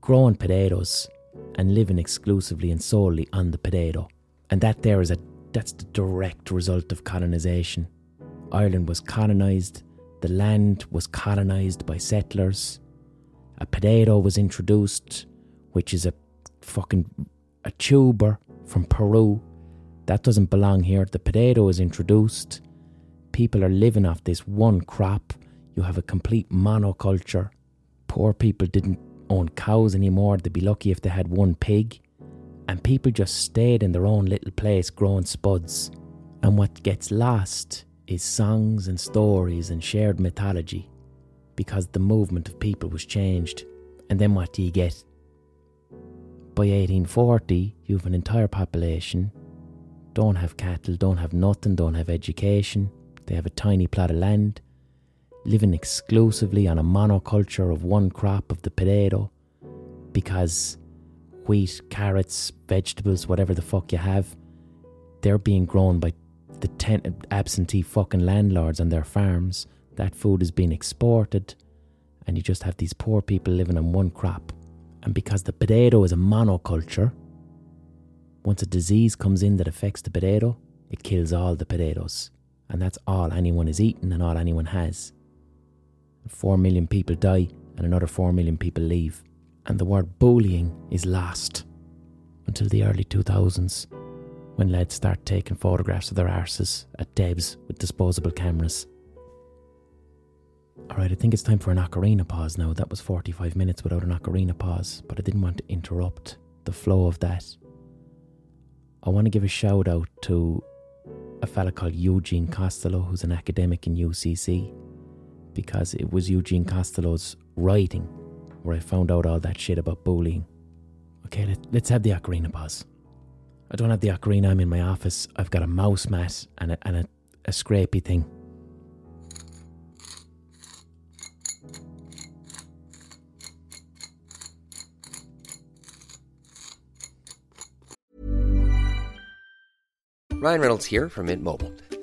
growing potatoes and living exclusively and solely on the potato. And that there is a that's the direct result of colonisation. Ireland was colonised the land was colonised by settlers. A potato was introduced, which is a fucking a tuber from Peru. That doesn't belong here. The potato is introduced. People are living off this one crop. You have a complete monoculture. Poor people didn't own cows anymore. They'd be lucky if they had one pig. And people just stayed in their own little place growing spuds. And what gets lost is songs and stories and shared mythology because the movement of people was changed. And then what do you get? By 1840, you have an entire population, don't have cattle, don't have nothing, don't have education, they have a tiny plot of land, living exclusively on a monoculture of one crop of the potato because wheat, carrots, vegetables, whatever the fuck you have, they're being grown by the ten- absentee fucking landlords on their farms. That food is being exported and you just have these poor people living on one crop. And because the potato is a monoculture, once a disease comes in that affects the potato, it kills all the potatoes. And that's all anyone is eating and all anyone has. Four million people die and another four million people leave. And the word bullying is lost until the early 2000s when lads start taking photographs of their arses at Debs with disposable cameras. Alright, I think it's time for an ocarina pause now. That was 45 minutes without an ocarina pause, but I didn't want to interrupt the flow of that. I want to give a shout out to a fella called Eugene Costello, who's an academic in UCC, because it was Eugene Costello's writing where I found out all that shit about bullying. Okay, let, us have the ocarina pause. I don't have the ocarina, I'm in my office. I've got a mouse mat and a, and a, a scrapey thing. Ryan Reynolds here from Mint Mobile.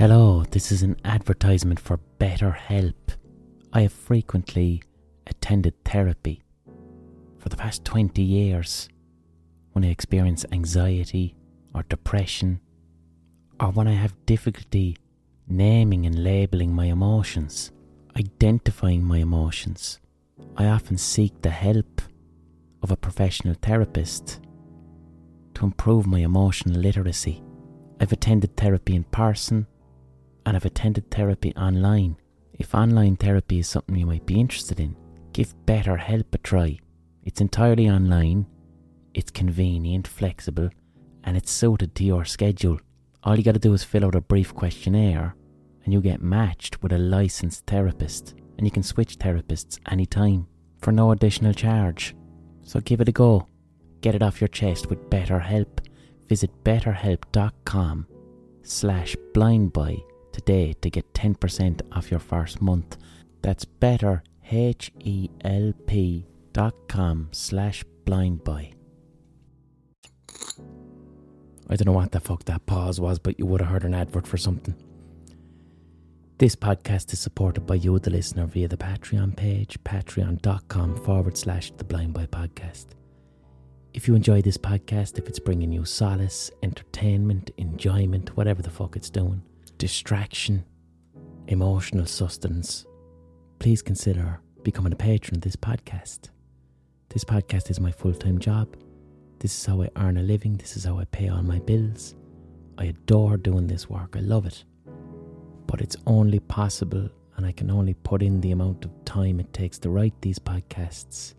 Hello, this is an advertisement for BetterHelp. I have frequently attended therapy for the past 20 years when I experience anxiety or depression or when I have difficulty naming and labeling my emotions, identifying my emotions. I often seek the help of a professional therapist to improve my emotional literacy. I've attended therapy in person and I've attended therapy online. If online therapy is something you might be interested in, give BetterHelp a try. It's entirely online, it's convenient, flexible, and it's suited to your schedule. All you got to do is fill out a brief questionnaire and you get matched with a licensed therapist, and you can switch therapists anytime for no additional charge. So give it a go. Get it off your chest with BetterHelp. Visit betterhelp.com slash blindboy today to get 10% off your first month. That's better, H-E-L-P dot com slash blindboy. I don't know what the fuck that pause was, but you would have heard an advert for something. This podcast is supported by you, the listener, via the Patreon page, patreon.com forward slash the Blind Boy Podcast. If you enjoy this podcast, if it's bringing you solace, entertainment, enjoyment, whatever the fuck it's doing, distraction, emotional sustenance, please consider becoming a patron of this podcast. This podcast is my full time job. This is how I earn a living. This is how I pay all my bills. I adore doing this work. I love it. But it's only possible, and I can only put in the amount of time it takes to write these podcasts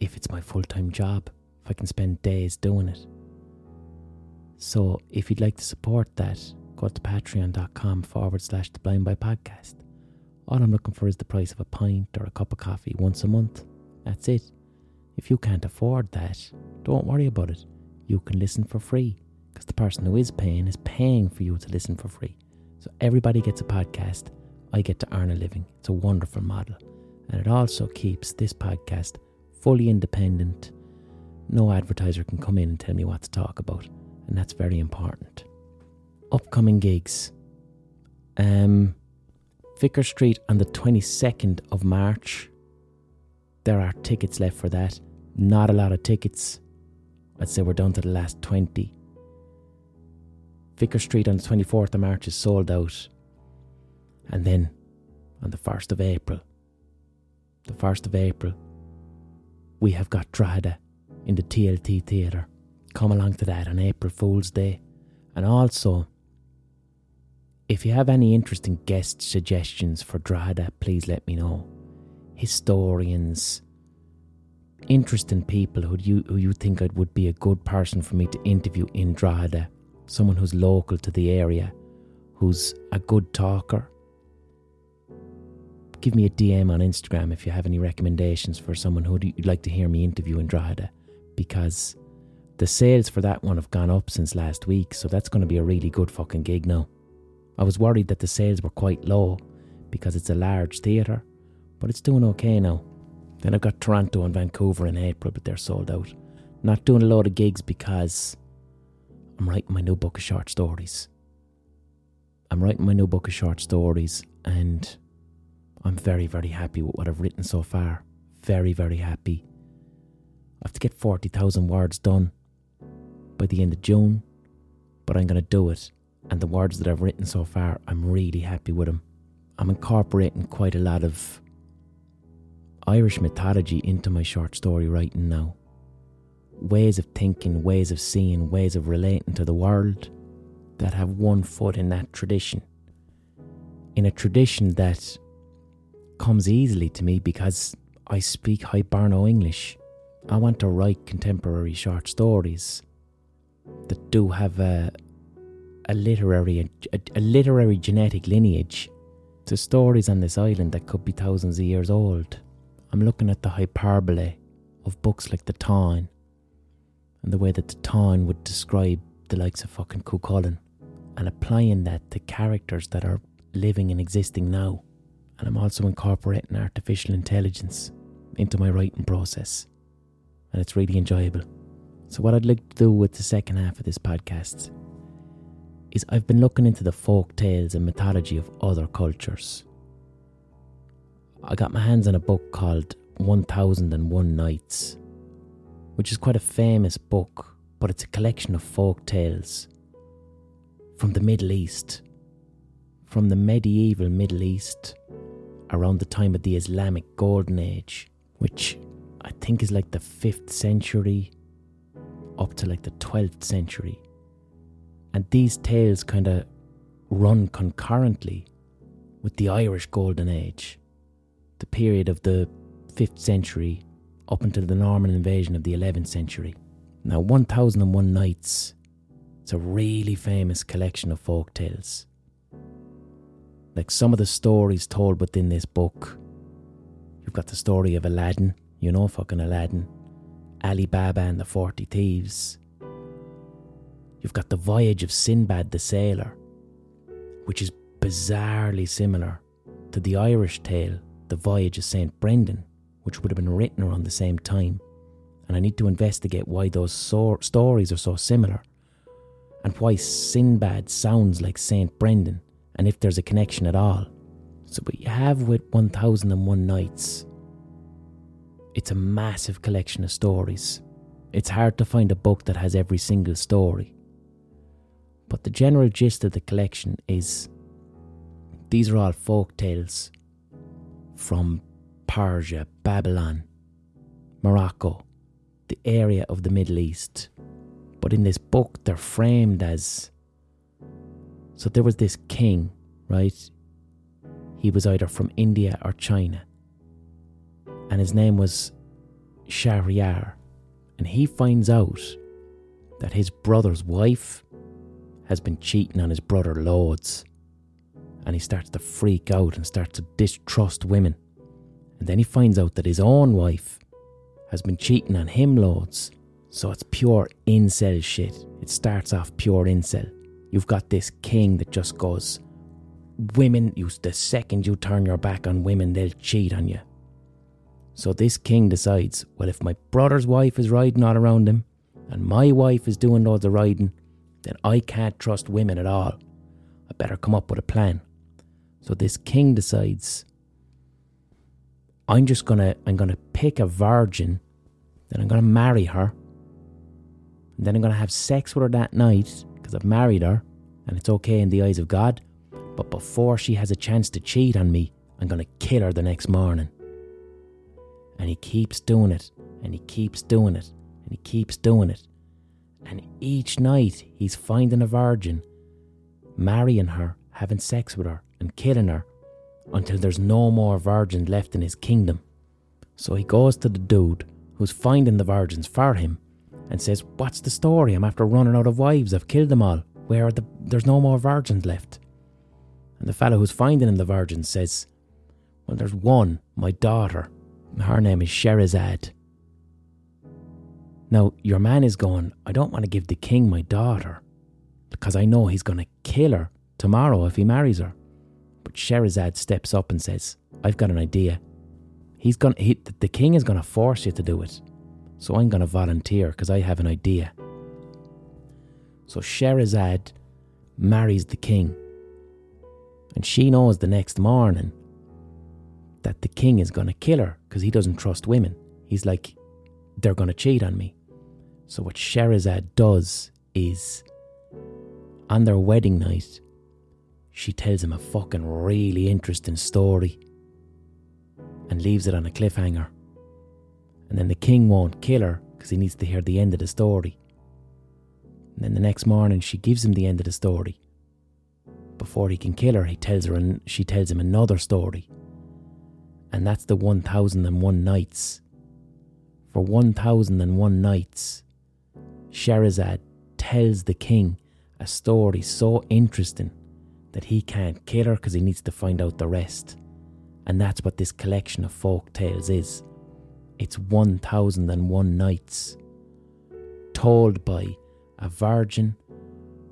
if it's my full time job, if I can spend days doing it. So if you'd like to support that, go to patreon.com forward slash the blind boy podcast. All I'm looking for is the price of a pint or a cup of coffee once a month. That's it. If you can't afford that, don't worry about it. You can listen for free because the person who is paying is paying for you to listen for free. So everybody gets a podcast. I get to earn a living. It's a wonderful model. And it also keeps this podcast fully independent. No advertiser can come in and tell me what to talk about. And that's very important. Upcoming gigs. Um, Street on the 22nd of March. There are tickets left for that. Not a lot of tickets. I'd say we're down to the last 20. Vicar Street on the 24th of March is sold out. And then on the 1st of April, the 1st of April, we have got Drogheda in the TLT Theatre. Come along to that on April Fool's Day. And also, if you have any interesting guest suggestions for Drogheda, please let me know. Historians, interesting people who you who you think would be a good person for me to interview in Drogheda, someone who's local to the area, who's a good talker. Give me a DM on Instagram if you have any recommendations for someone who you'd like to hear me interview in Drogheda, because the sales for that one have gone up since last week, so that's going to be a really good fucking gig now. I was worried that the sales were quite low because it's a large theatre, but it's doing okay now. Then I've got Toronto and Vancouver in April, but they're sold out. Not doing a lot of gigs because I'm writing my new book of short stories. I'm writing my new book of short stories and I'm very, very happy with what I've written so far. Very, very happy. I have to get 40,000 words done by the end of June, but I'm going to do it. And the words that I've written so far, I'm really happy with them. I'm incorporating quite a lot of Irish mythology into my short story writing now. Ways of thinking, ways of seeing, ways of relating to the world that have one foot in that tradition. In a tradition that comes easily to me because I speak Hiberno English. I want to write contemporary short stories that do have a a literary a, a literary genetic lineage to stories on this island that could be thousands of years old. I'm looking at the hyperbole of books like The Táin and the way that The Táin would describe the likes of fucking Cuchulainn and applying that to characters that are living and existing now. And I'm also incorporating artificial intelligence into my writing process. And it's really enjoyable. So, what I'd like to do with the second half of this podcast is I've been looking into the folk tales and mythology of other cultures. I got my hands on a book called 1001 Nights, which is quite a famous book, but it's a collection of folk tales from the Middle East, from the medieval Middle East, around the time of the Islamic Golden Age, which I think is like the 5th century up to like the 12th century. And these tales kind of run concurrently with the Irish Golden Age, the period of the 5th century up until the Norman invasion of the 11th century. Now, 1001 Nights, it's a really famous collection of folk tales. Like some of the stories told within this book, you've got the story of Aladdin, you know, fucking Aladdin, Ali Baba and the 40 Thieves. You've got the voyage of Sinbad the Sailor, which is bizarrely similar to the Irish tale, The Voyage of St. Brendan, which would have been written around the same time. And I need to investigate why those so- stories are so similar and why Sinbad sounds like St. Brendan and if there's a connection at all. So, what you have with 1001 Nights, it's a massive collection of stories. It's hard to find a book that has every single story. But the general gist of the collection is these are all folk tales from Persia, Babylon, Morocco, the area of the Middle East. But in this book, they're framed as so there was this king, right? He was either from India or China. And his name was Shahryar. And he finds out that his brother's wife has been cheating on his brother loads. And he starts to freak out and starts to distrust women. And then he finds out that his own wife has been cheating on him loads. So it's pure incel shit. It starts off pure incel. You've got this king that just goes, women, you, the second you turn your back on women, they'll cheat on you. So this king decides, well, if my brother's wife is riding all around him, and my wife is doing loads of riding, then I can't trust women at all. I better come up with a plan. So this king decides, I'm just gonna, I'm gonna pick a virgin, then I'm gonna marry her, and then I'm gonna have sex with her that night, because I've married her and it's okay in the eyes of God. But before she has a chance to cheat on me, I'm to kill her the next morning. And he keeps doing it, and he keeps doing it, and he keeps doing it. And each night he's finding a virgin, marrying her, having sex with her, and killing her until there's no more virgins left in his kingdom. So he goes to the dude who's finding the virgins for him and says, What's the story? I'm after running out of wives. I've killed them all. Where are the there's no more virgins left? And the fellow who's finding him the virgins says, Well, there's one, my daughter. Her name is Sherazad. Now, your man is going, I don't want to give the king my daughter because I know he's going to kill her tomorrow if he marries her. But Sherazad steps up and says, I've got an idea. He's going he, the king is going to force you to do it. So I'm going to volunteer because I have an idea. So Sherazad marries the king. And she knows the next morning that the king is going to kill her because he doesn't trust women. He's like, they're going to cheat on me. So what Sherazad does is, on their wedding night, she tells him a fucking really interesting story and leaves it on a cliffhanger. And then the king won't kill her because he needs to hear the end of the story. And then the next morning she gives him the end of the story. Before he can kill her, he tells her and she tells him another story. And that's the 1001 nights. For 1001 nights, Sherazad tells the king a story so interesting that he can't kill her because he needs to find out the rest. And that's what this collection of folk tales is. It's 1001 nights, told by a virgin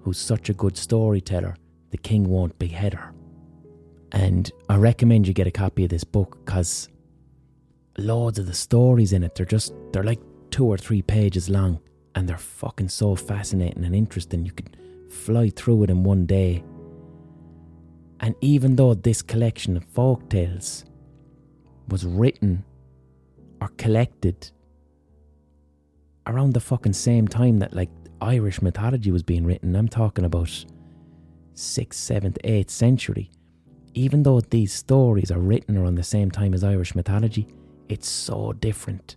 who's such a good storyteller, the king won't behead her. And I recommend you get a copy of this book because loads of the stories in it, they're just, they're like two or three pages long and they're fucking so fascinating and interesting. You could fly through it in one day. And even though this collection of folk tales was written or collected around the fucking same time that like Irish mythology was being written, I'm talking about 6th, 7th, 8th century. Even though these stories are written around the same time as Irish mythology, it's so different.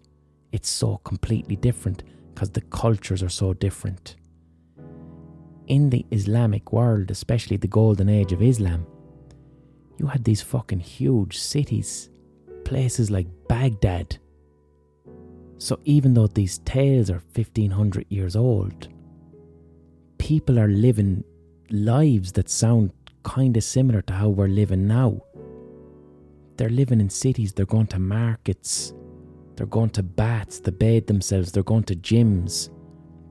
It's so completely different because the cultures are so different. In the Islamic world, especially the golden age of Islam, you had these fucking huge cities, places like Baghdad. So even though these tales are 1500 years old, people are living lives that sound kind of similar to how we're living now. They're living in cities, they're going to markets, they're going to baths to bathe themselves, they're going to gyms.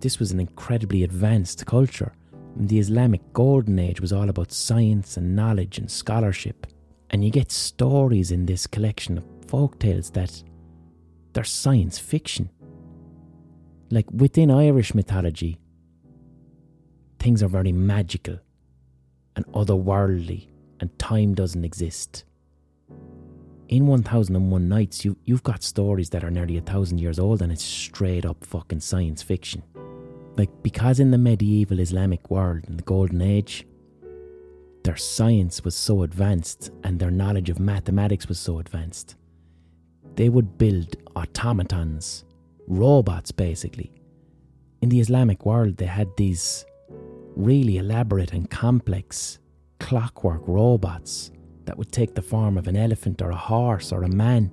This was an incredibly advanced culture. And the Islamic Golden Age was all about science and knowledge and scholarship. And you get stories in this collection of folk tales that they're science fiction. Like within Irish mythology, things are very magical and otherworldly, and time doesn't exist in 1001 Nights, you, you've got stories that are nearly a thousand years old and it's straight up fucking science fiction. Like, because in the medieval Islamic world, in the Golden Age, their science was so advanced and their knowledge of mathematics was so advanced, they would build automatons, robots basically. In the Islamic world, they had these really elaborate and complex clockwork robots that would take the form of an elephant or a horse or a man.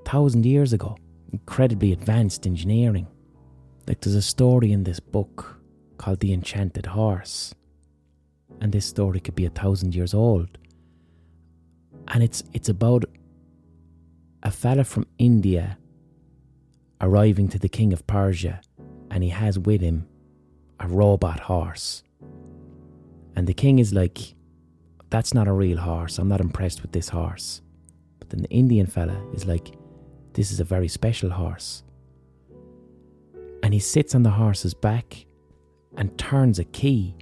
A Thousand years ago, incredibly advanced engineering. Like there's a story in this book called The Enchanted Horse. And this story could be a thousand years old. And it's it's about a fella from India arriving to the king of Persia and he has with him a robot horse. And the king is like, that's not a real horse. I'm not impressed with this horse. But then the Indian fella is like, this is a very special horse. And he sits on the horse's back and turns a key,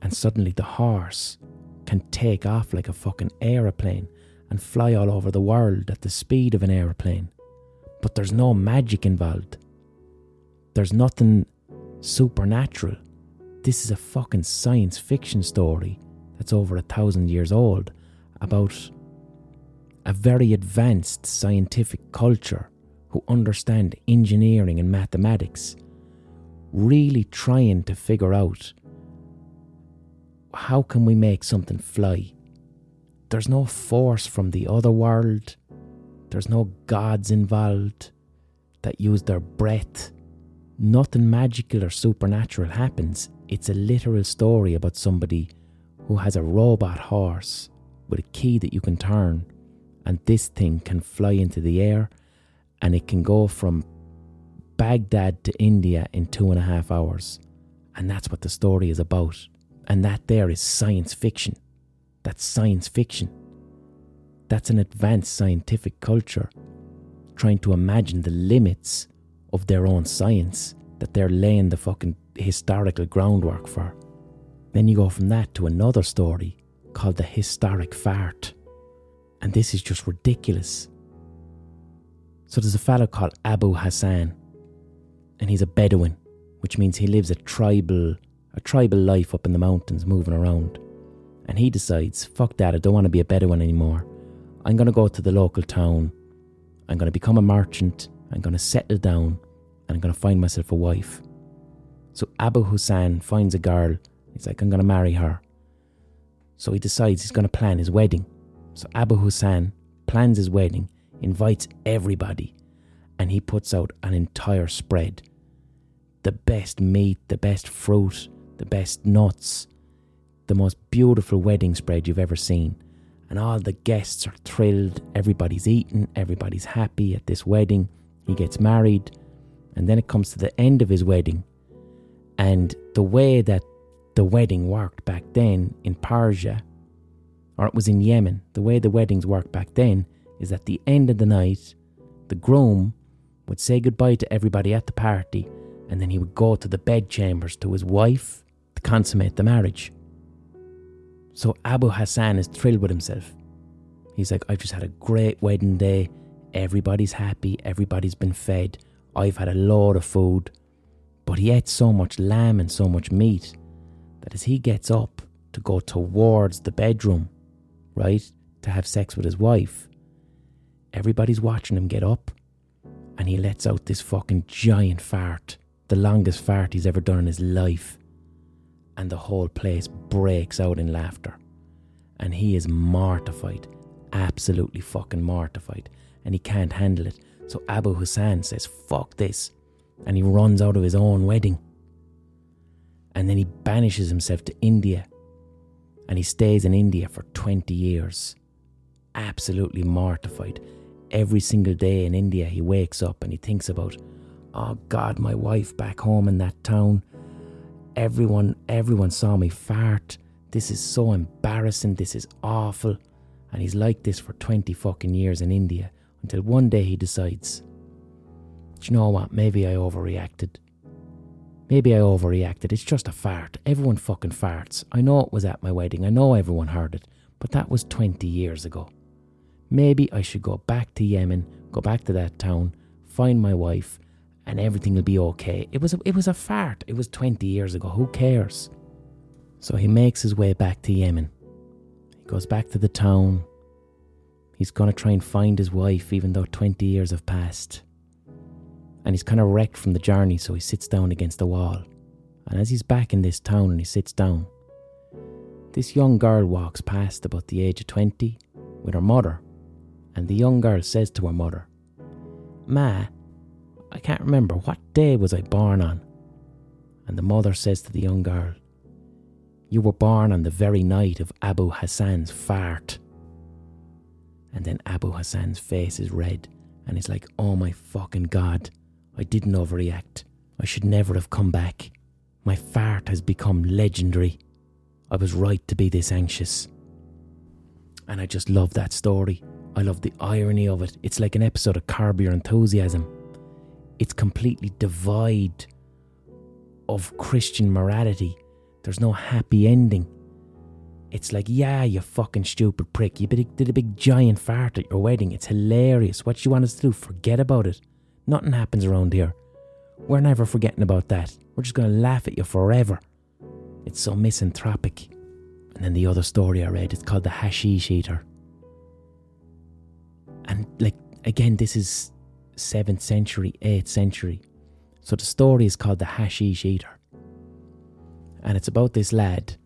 and suddenly the horse can take off like a fucking aeroplane and fly all over the world at the speed of an aeroplane. But there's no magic involved. There's nothing supernatural. This is a fucking science fiction story that's over a thousand years old about a very advanced scientific culture who understand engineering and mathematics, really trying to figure out how can we make something fly? There's no force from the other world. There's no gods involved that use their breath. Nothing magical or supernatural happens. It's a literal story about somebody who has a robot horse with a key that you can turn, and this thing can fly into the air and it can go from Baghdad to India in two and a half hours. And that's what the story is about. And that there is science fiction. That's science fiction. That's an advanced scientific culture trying to imagine the limits of their own science that they're laying the fucking historical groundwork for. Then you go from that to another story called the historic fart. And this is just ridiculous. So there's a fellow called Abu Hassan, and he's a Bedouin, which means he lives a tribal a tribal life up in the mountains, moving around. And he decides, fuck that, I don't want to be a Bedouin anymore. I'm to go to the local town. I'm to become a merchant. I'm to settle down, and I'm to find myself a wife. So Abu Hassan finds a girl. He's like, I'm going to marry her. So he decides he's going to plan his wedding. So Abu Hassan plans his wedding invites everybody, and he puts out an entire spread. The best meat, the best fruit, the best nuts, the most beautiful wedding spread you've ever seen. And all the guests are thrilled, everybody's eating, everybody's happy at this wedding. He gets married, and then it comes to the end of his wedding. And the way that the wedding worked back then in Persia, or it was in Yemen, the way the weddings worked back then is at the end of the night, the groom would say goodbye to everybody at the party and then he would go to the bedchambers to his wife to consummate the marriage. So Abu Hassan is thrilled with himself. He's like, I've just had a great wedding day. Everybody's happy. Everybody's been fed. I've had a load of food. But he ate so much lamb and so much meat that as he gets up to go towards the bedroom, right, to have sex with his wife, Everybody's watching him get up, and he lets out this fucking giant fart, the longest fart he's ever done in his life. And the whole place breaks out in laughter. And he is mortified, absolutely fucking mortified, and he can't handle it. So Abu Hassan says, fuck this, and he runs out of his own wedding. And then he banishes himself to India, and he stays in India for 20 years, absolutely mortified every single day in India, he wakes up and he thinks about, oh God, my wife back home in that town. Everyone, everyone saw me fart. This is so embarrassing. This is awful. And he's like this for 20 fucking years in India until one day he decides, do you know what? Maybe I overreacted. Maybe I overreacted. It's just a fart. Everyone fucking farts. I know it was at my wedding. I know everyone heard it. But that was 20 years ago. Maybe I should go back to Yemen, go back to that town, find my wife, and everything will be okay. It was a, it was a fart. It was 20 years ago. Who cares? So he makes his way back to Yemen. He goes back to the town. He's going to try and find his wife, even though 20 years have passed. And he's kind of wrecked from the journey, so he sits down against the wall. And as he's back in this town and he sits down, this young girl walks past about the age of 20 with her mother and the young girl says to her mother, Ma, I can't remember what day was I born on. And the mother says to the young girl, You were born on the very night of Abu Hassan's fart. And then Abu Hassan's face is red and he's like, Oh my fucking god, I didn't overreact. I should never have come back. My fart has become legendary. I was right to be this anxious. And I just love that story. I love the irony of it. It's like an episode of Curb Your Enthusiasm. It's completely devoid of Christian morality. There's no happy ending. It's like, yeah, you fucking stupid prick. You did a big giant fart at your wedding. It's hilarious. What you want us to do? Forget about it. Nothing happens around here. We're never forgetting about that. We're just going to laugh at you forever. It's so misanthropic. And then the other story I read, it's called The Hashish Eater. And like again, this is seventh century, eighth century. So the story is called the Hashish Eater. And it's about this lad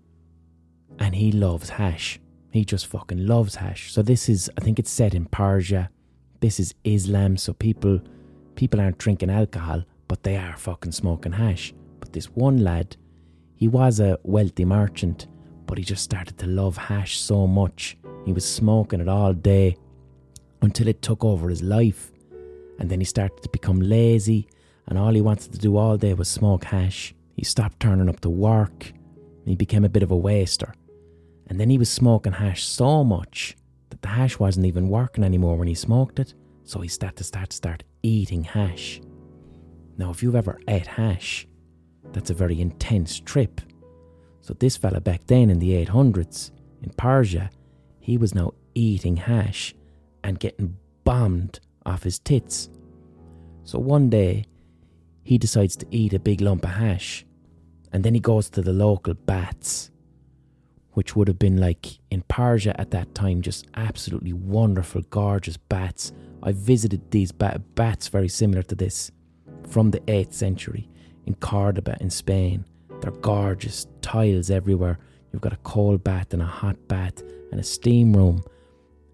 and he loves hash. He just fucking loves hash. So this is I think it's set in Persia. This is Islam, so people people aren't drinking alcohol, but they are fucking smoking hash. But this one lad, he was a wealthy merchant, but he just started to love hash so much. He was smoking it all day until it took over his life. And then he started to become lazy, and all he wanted to do all day was smoke hash. He stopped turning up to work, and he became a bit of a waster. And then he was smoking hash so much that the hash wasn't even working anymore when he smoked it, so he start to start start eating hash. Now, if you've ever ate hash, that's a very intense trip. So this fella back then in the 800s in Persia, he was now eating hash and getting bombed off his tits. So one day, he decides to eat a big lump of hash, and then he goes to the local baths, which would have been like in Persia at that time, just absolutely wonderful, gorgeous baths. I visited these ba- baths very similar to this from the 8th century in Cordoba in Spain. They're gorgeous, tiles everywhere. You've got a cold bath and a hot bath and a steam room.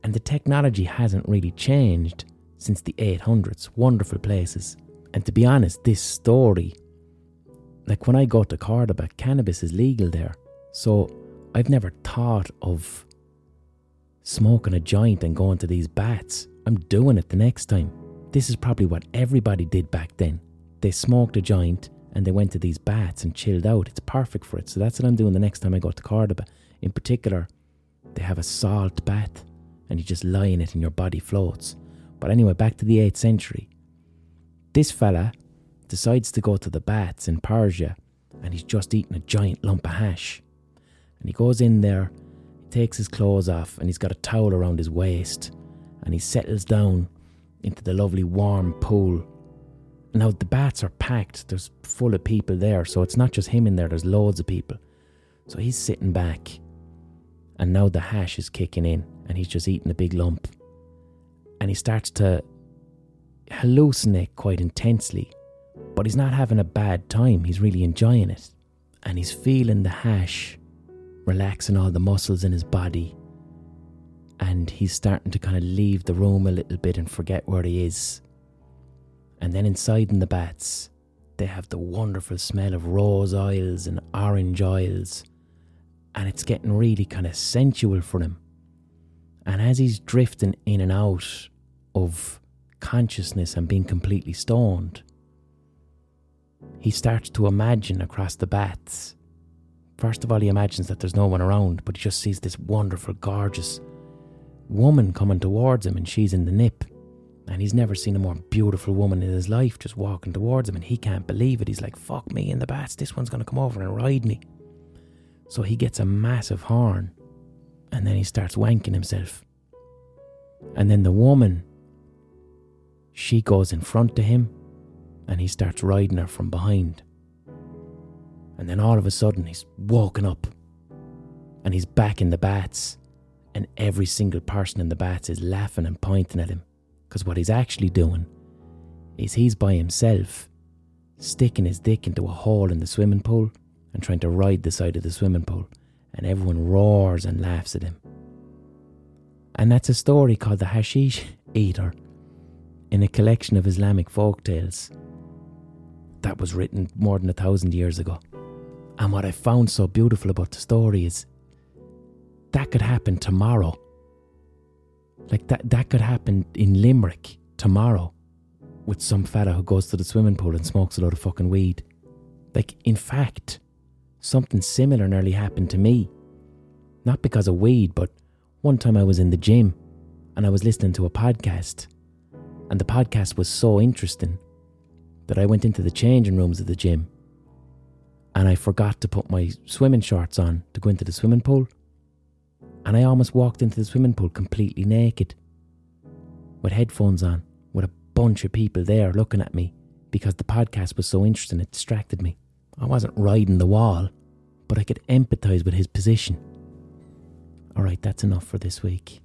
And the technology hasn't really changed since the 800s. Wonderful places. And to be honest, this story, like when I go to Cordoba, cannabis is legal there. So I've never thought of smoking a joint and going to these baths. I'm doing it the next time. This is probably what everybody did back then. They smoked a joint and they went to these baths and chilled out. It's perfect for it. So that's what I'm doing the next time I go to Cordoba. In particular, they have a salt bath and you just lie in it and your body floats. But anyway, back to the 8th century. This fella decides to go to the baths in Persia and he's just eating a giant lump of hash. And he goes in there, he takes his clothes off, and he's got a towel around his waist, and he settles down into the lovely warm pool. Now, the baths are packed, there's full of people there, so it's not just him in there, there's loads of people. So he's sitting back, and now the hash is kicking in, and he's just eating a big lump. And he starts to hallucinate quite intensely, but he's not having a bad time, he's really enjoying it. And he's feeling the hash relaxing all the muscles in his body. And he's starting to kind of leave the room a little bit and forget where he is. And then inside in the baths, they have the wonderful smell of rose oils and orange oils. And it's getting really kind of sensual for him. And as he's drifting in and out of consciousness and being completely stoned, he starts to imagine across the baths First of all, he imagines that there's no one around, but he just sees this wonderful, gorgeous woman coming towards him, and she's in the nip. And he's never seen a more beautiful woman in his life just walking towards him, and he can't believe it. He's like, fuck me in the bats, this one's going to come over and ride me. So he gets a massive horn, and then he starts wanking himself. And then the woman, she goes in front to him, and he starts riding her from behind. And then all of a sudden, he's woken up and he's back in the bats. And every single person in the bats is laughing and pointing at him. Because what he's actually doing is he's by himself, sticking his dick into a hole in the swimming pool and trying to ride the side of the swimming pool. And everyone roars and laughs at him. And that's a story called The Hashish Eater in a collection of Islamic folk tales that was written more than a thousand years ago. And what I found so beautiful about the story is that could happen tomorrow. Like that that could happen in Limerick tomorrow with some fella who goes to the swimming pool and smokes a lot of fucking weed. Like in fact, something similar nearly happened to me. Not because of weed, but one time I was in the gym and I was listening to a podcast. And the podcast was so interesting that I went into the changing rooms of the gym and I forgot to put my swimming shorts on to go into the swimming pool. And I almost walked into the swimming pool completely naked, with headphones on, with a bunch of people there looking at me because the podcast was so interesting it distracted me. I wasn't riding the wall, but I could empathise with his position. Alright, that's enough for this week.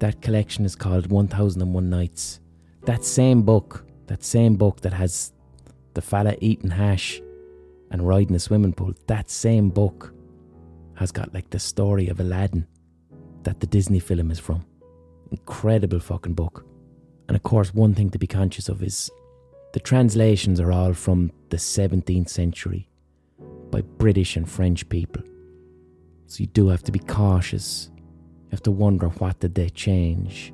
That collection is called 1001 Nights. That same book, that same book that has the fella eating hash and riding a swimming pool, that same book has got like the story of Aladdin that the Disney film is from. Incredible fucking book. And of course, one thing to be conscious of is the translations are all from the 17th century by British and French people. So you do have to be cautious. You have to wonder what did they change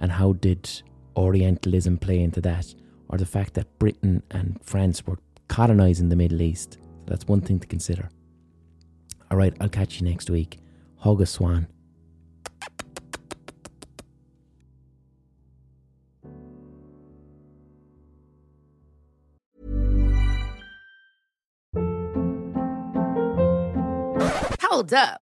and how did Orientalism play into that or the fact that Britain and France were colonizing the Middle East. That's one thing to consider. All right, I'll catch you next week. Hug a swan. Hold up.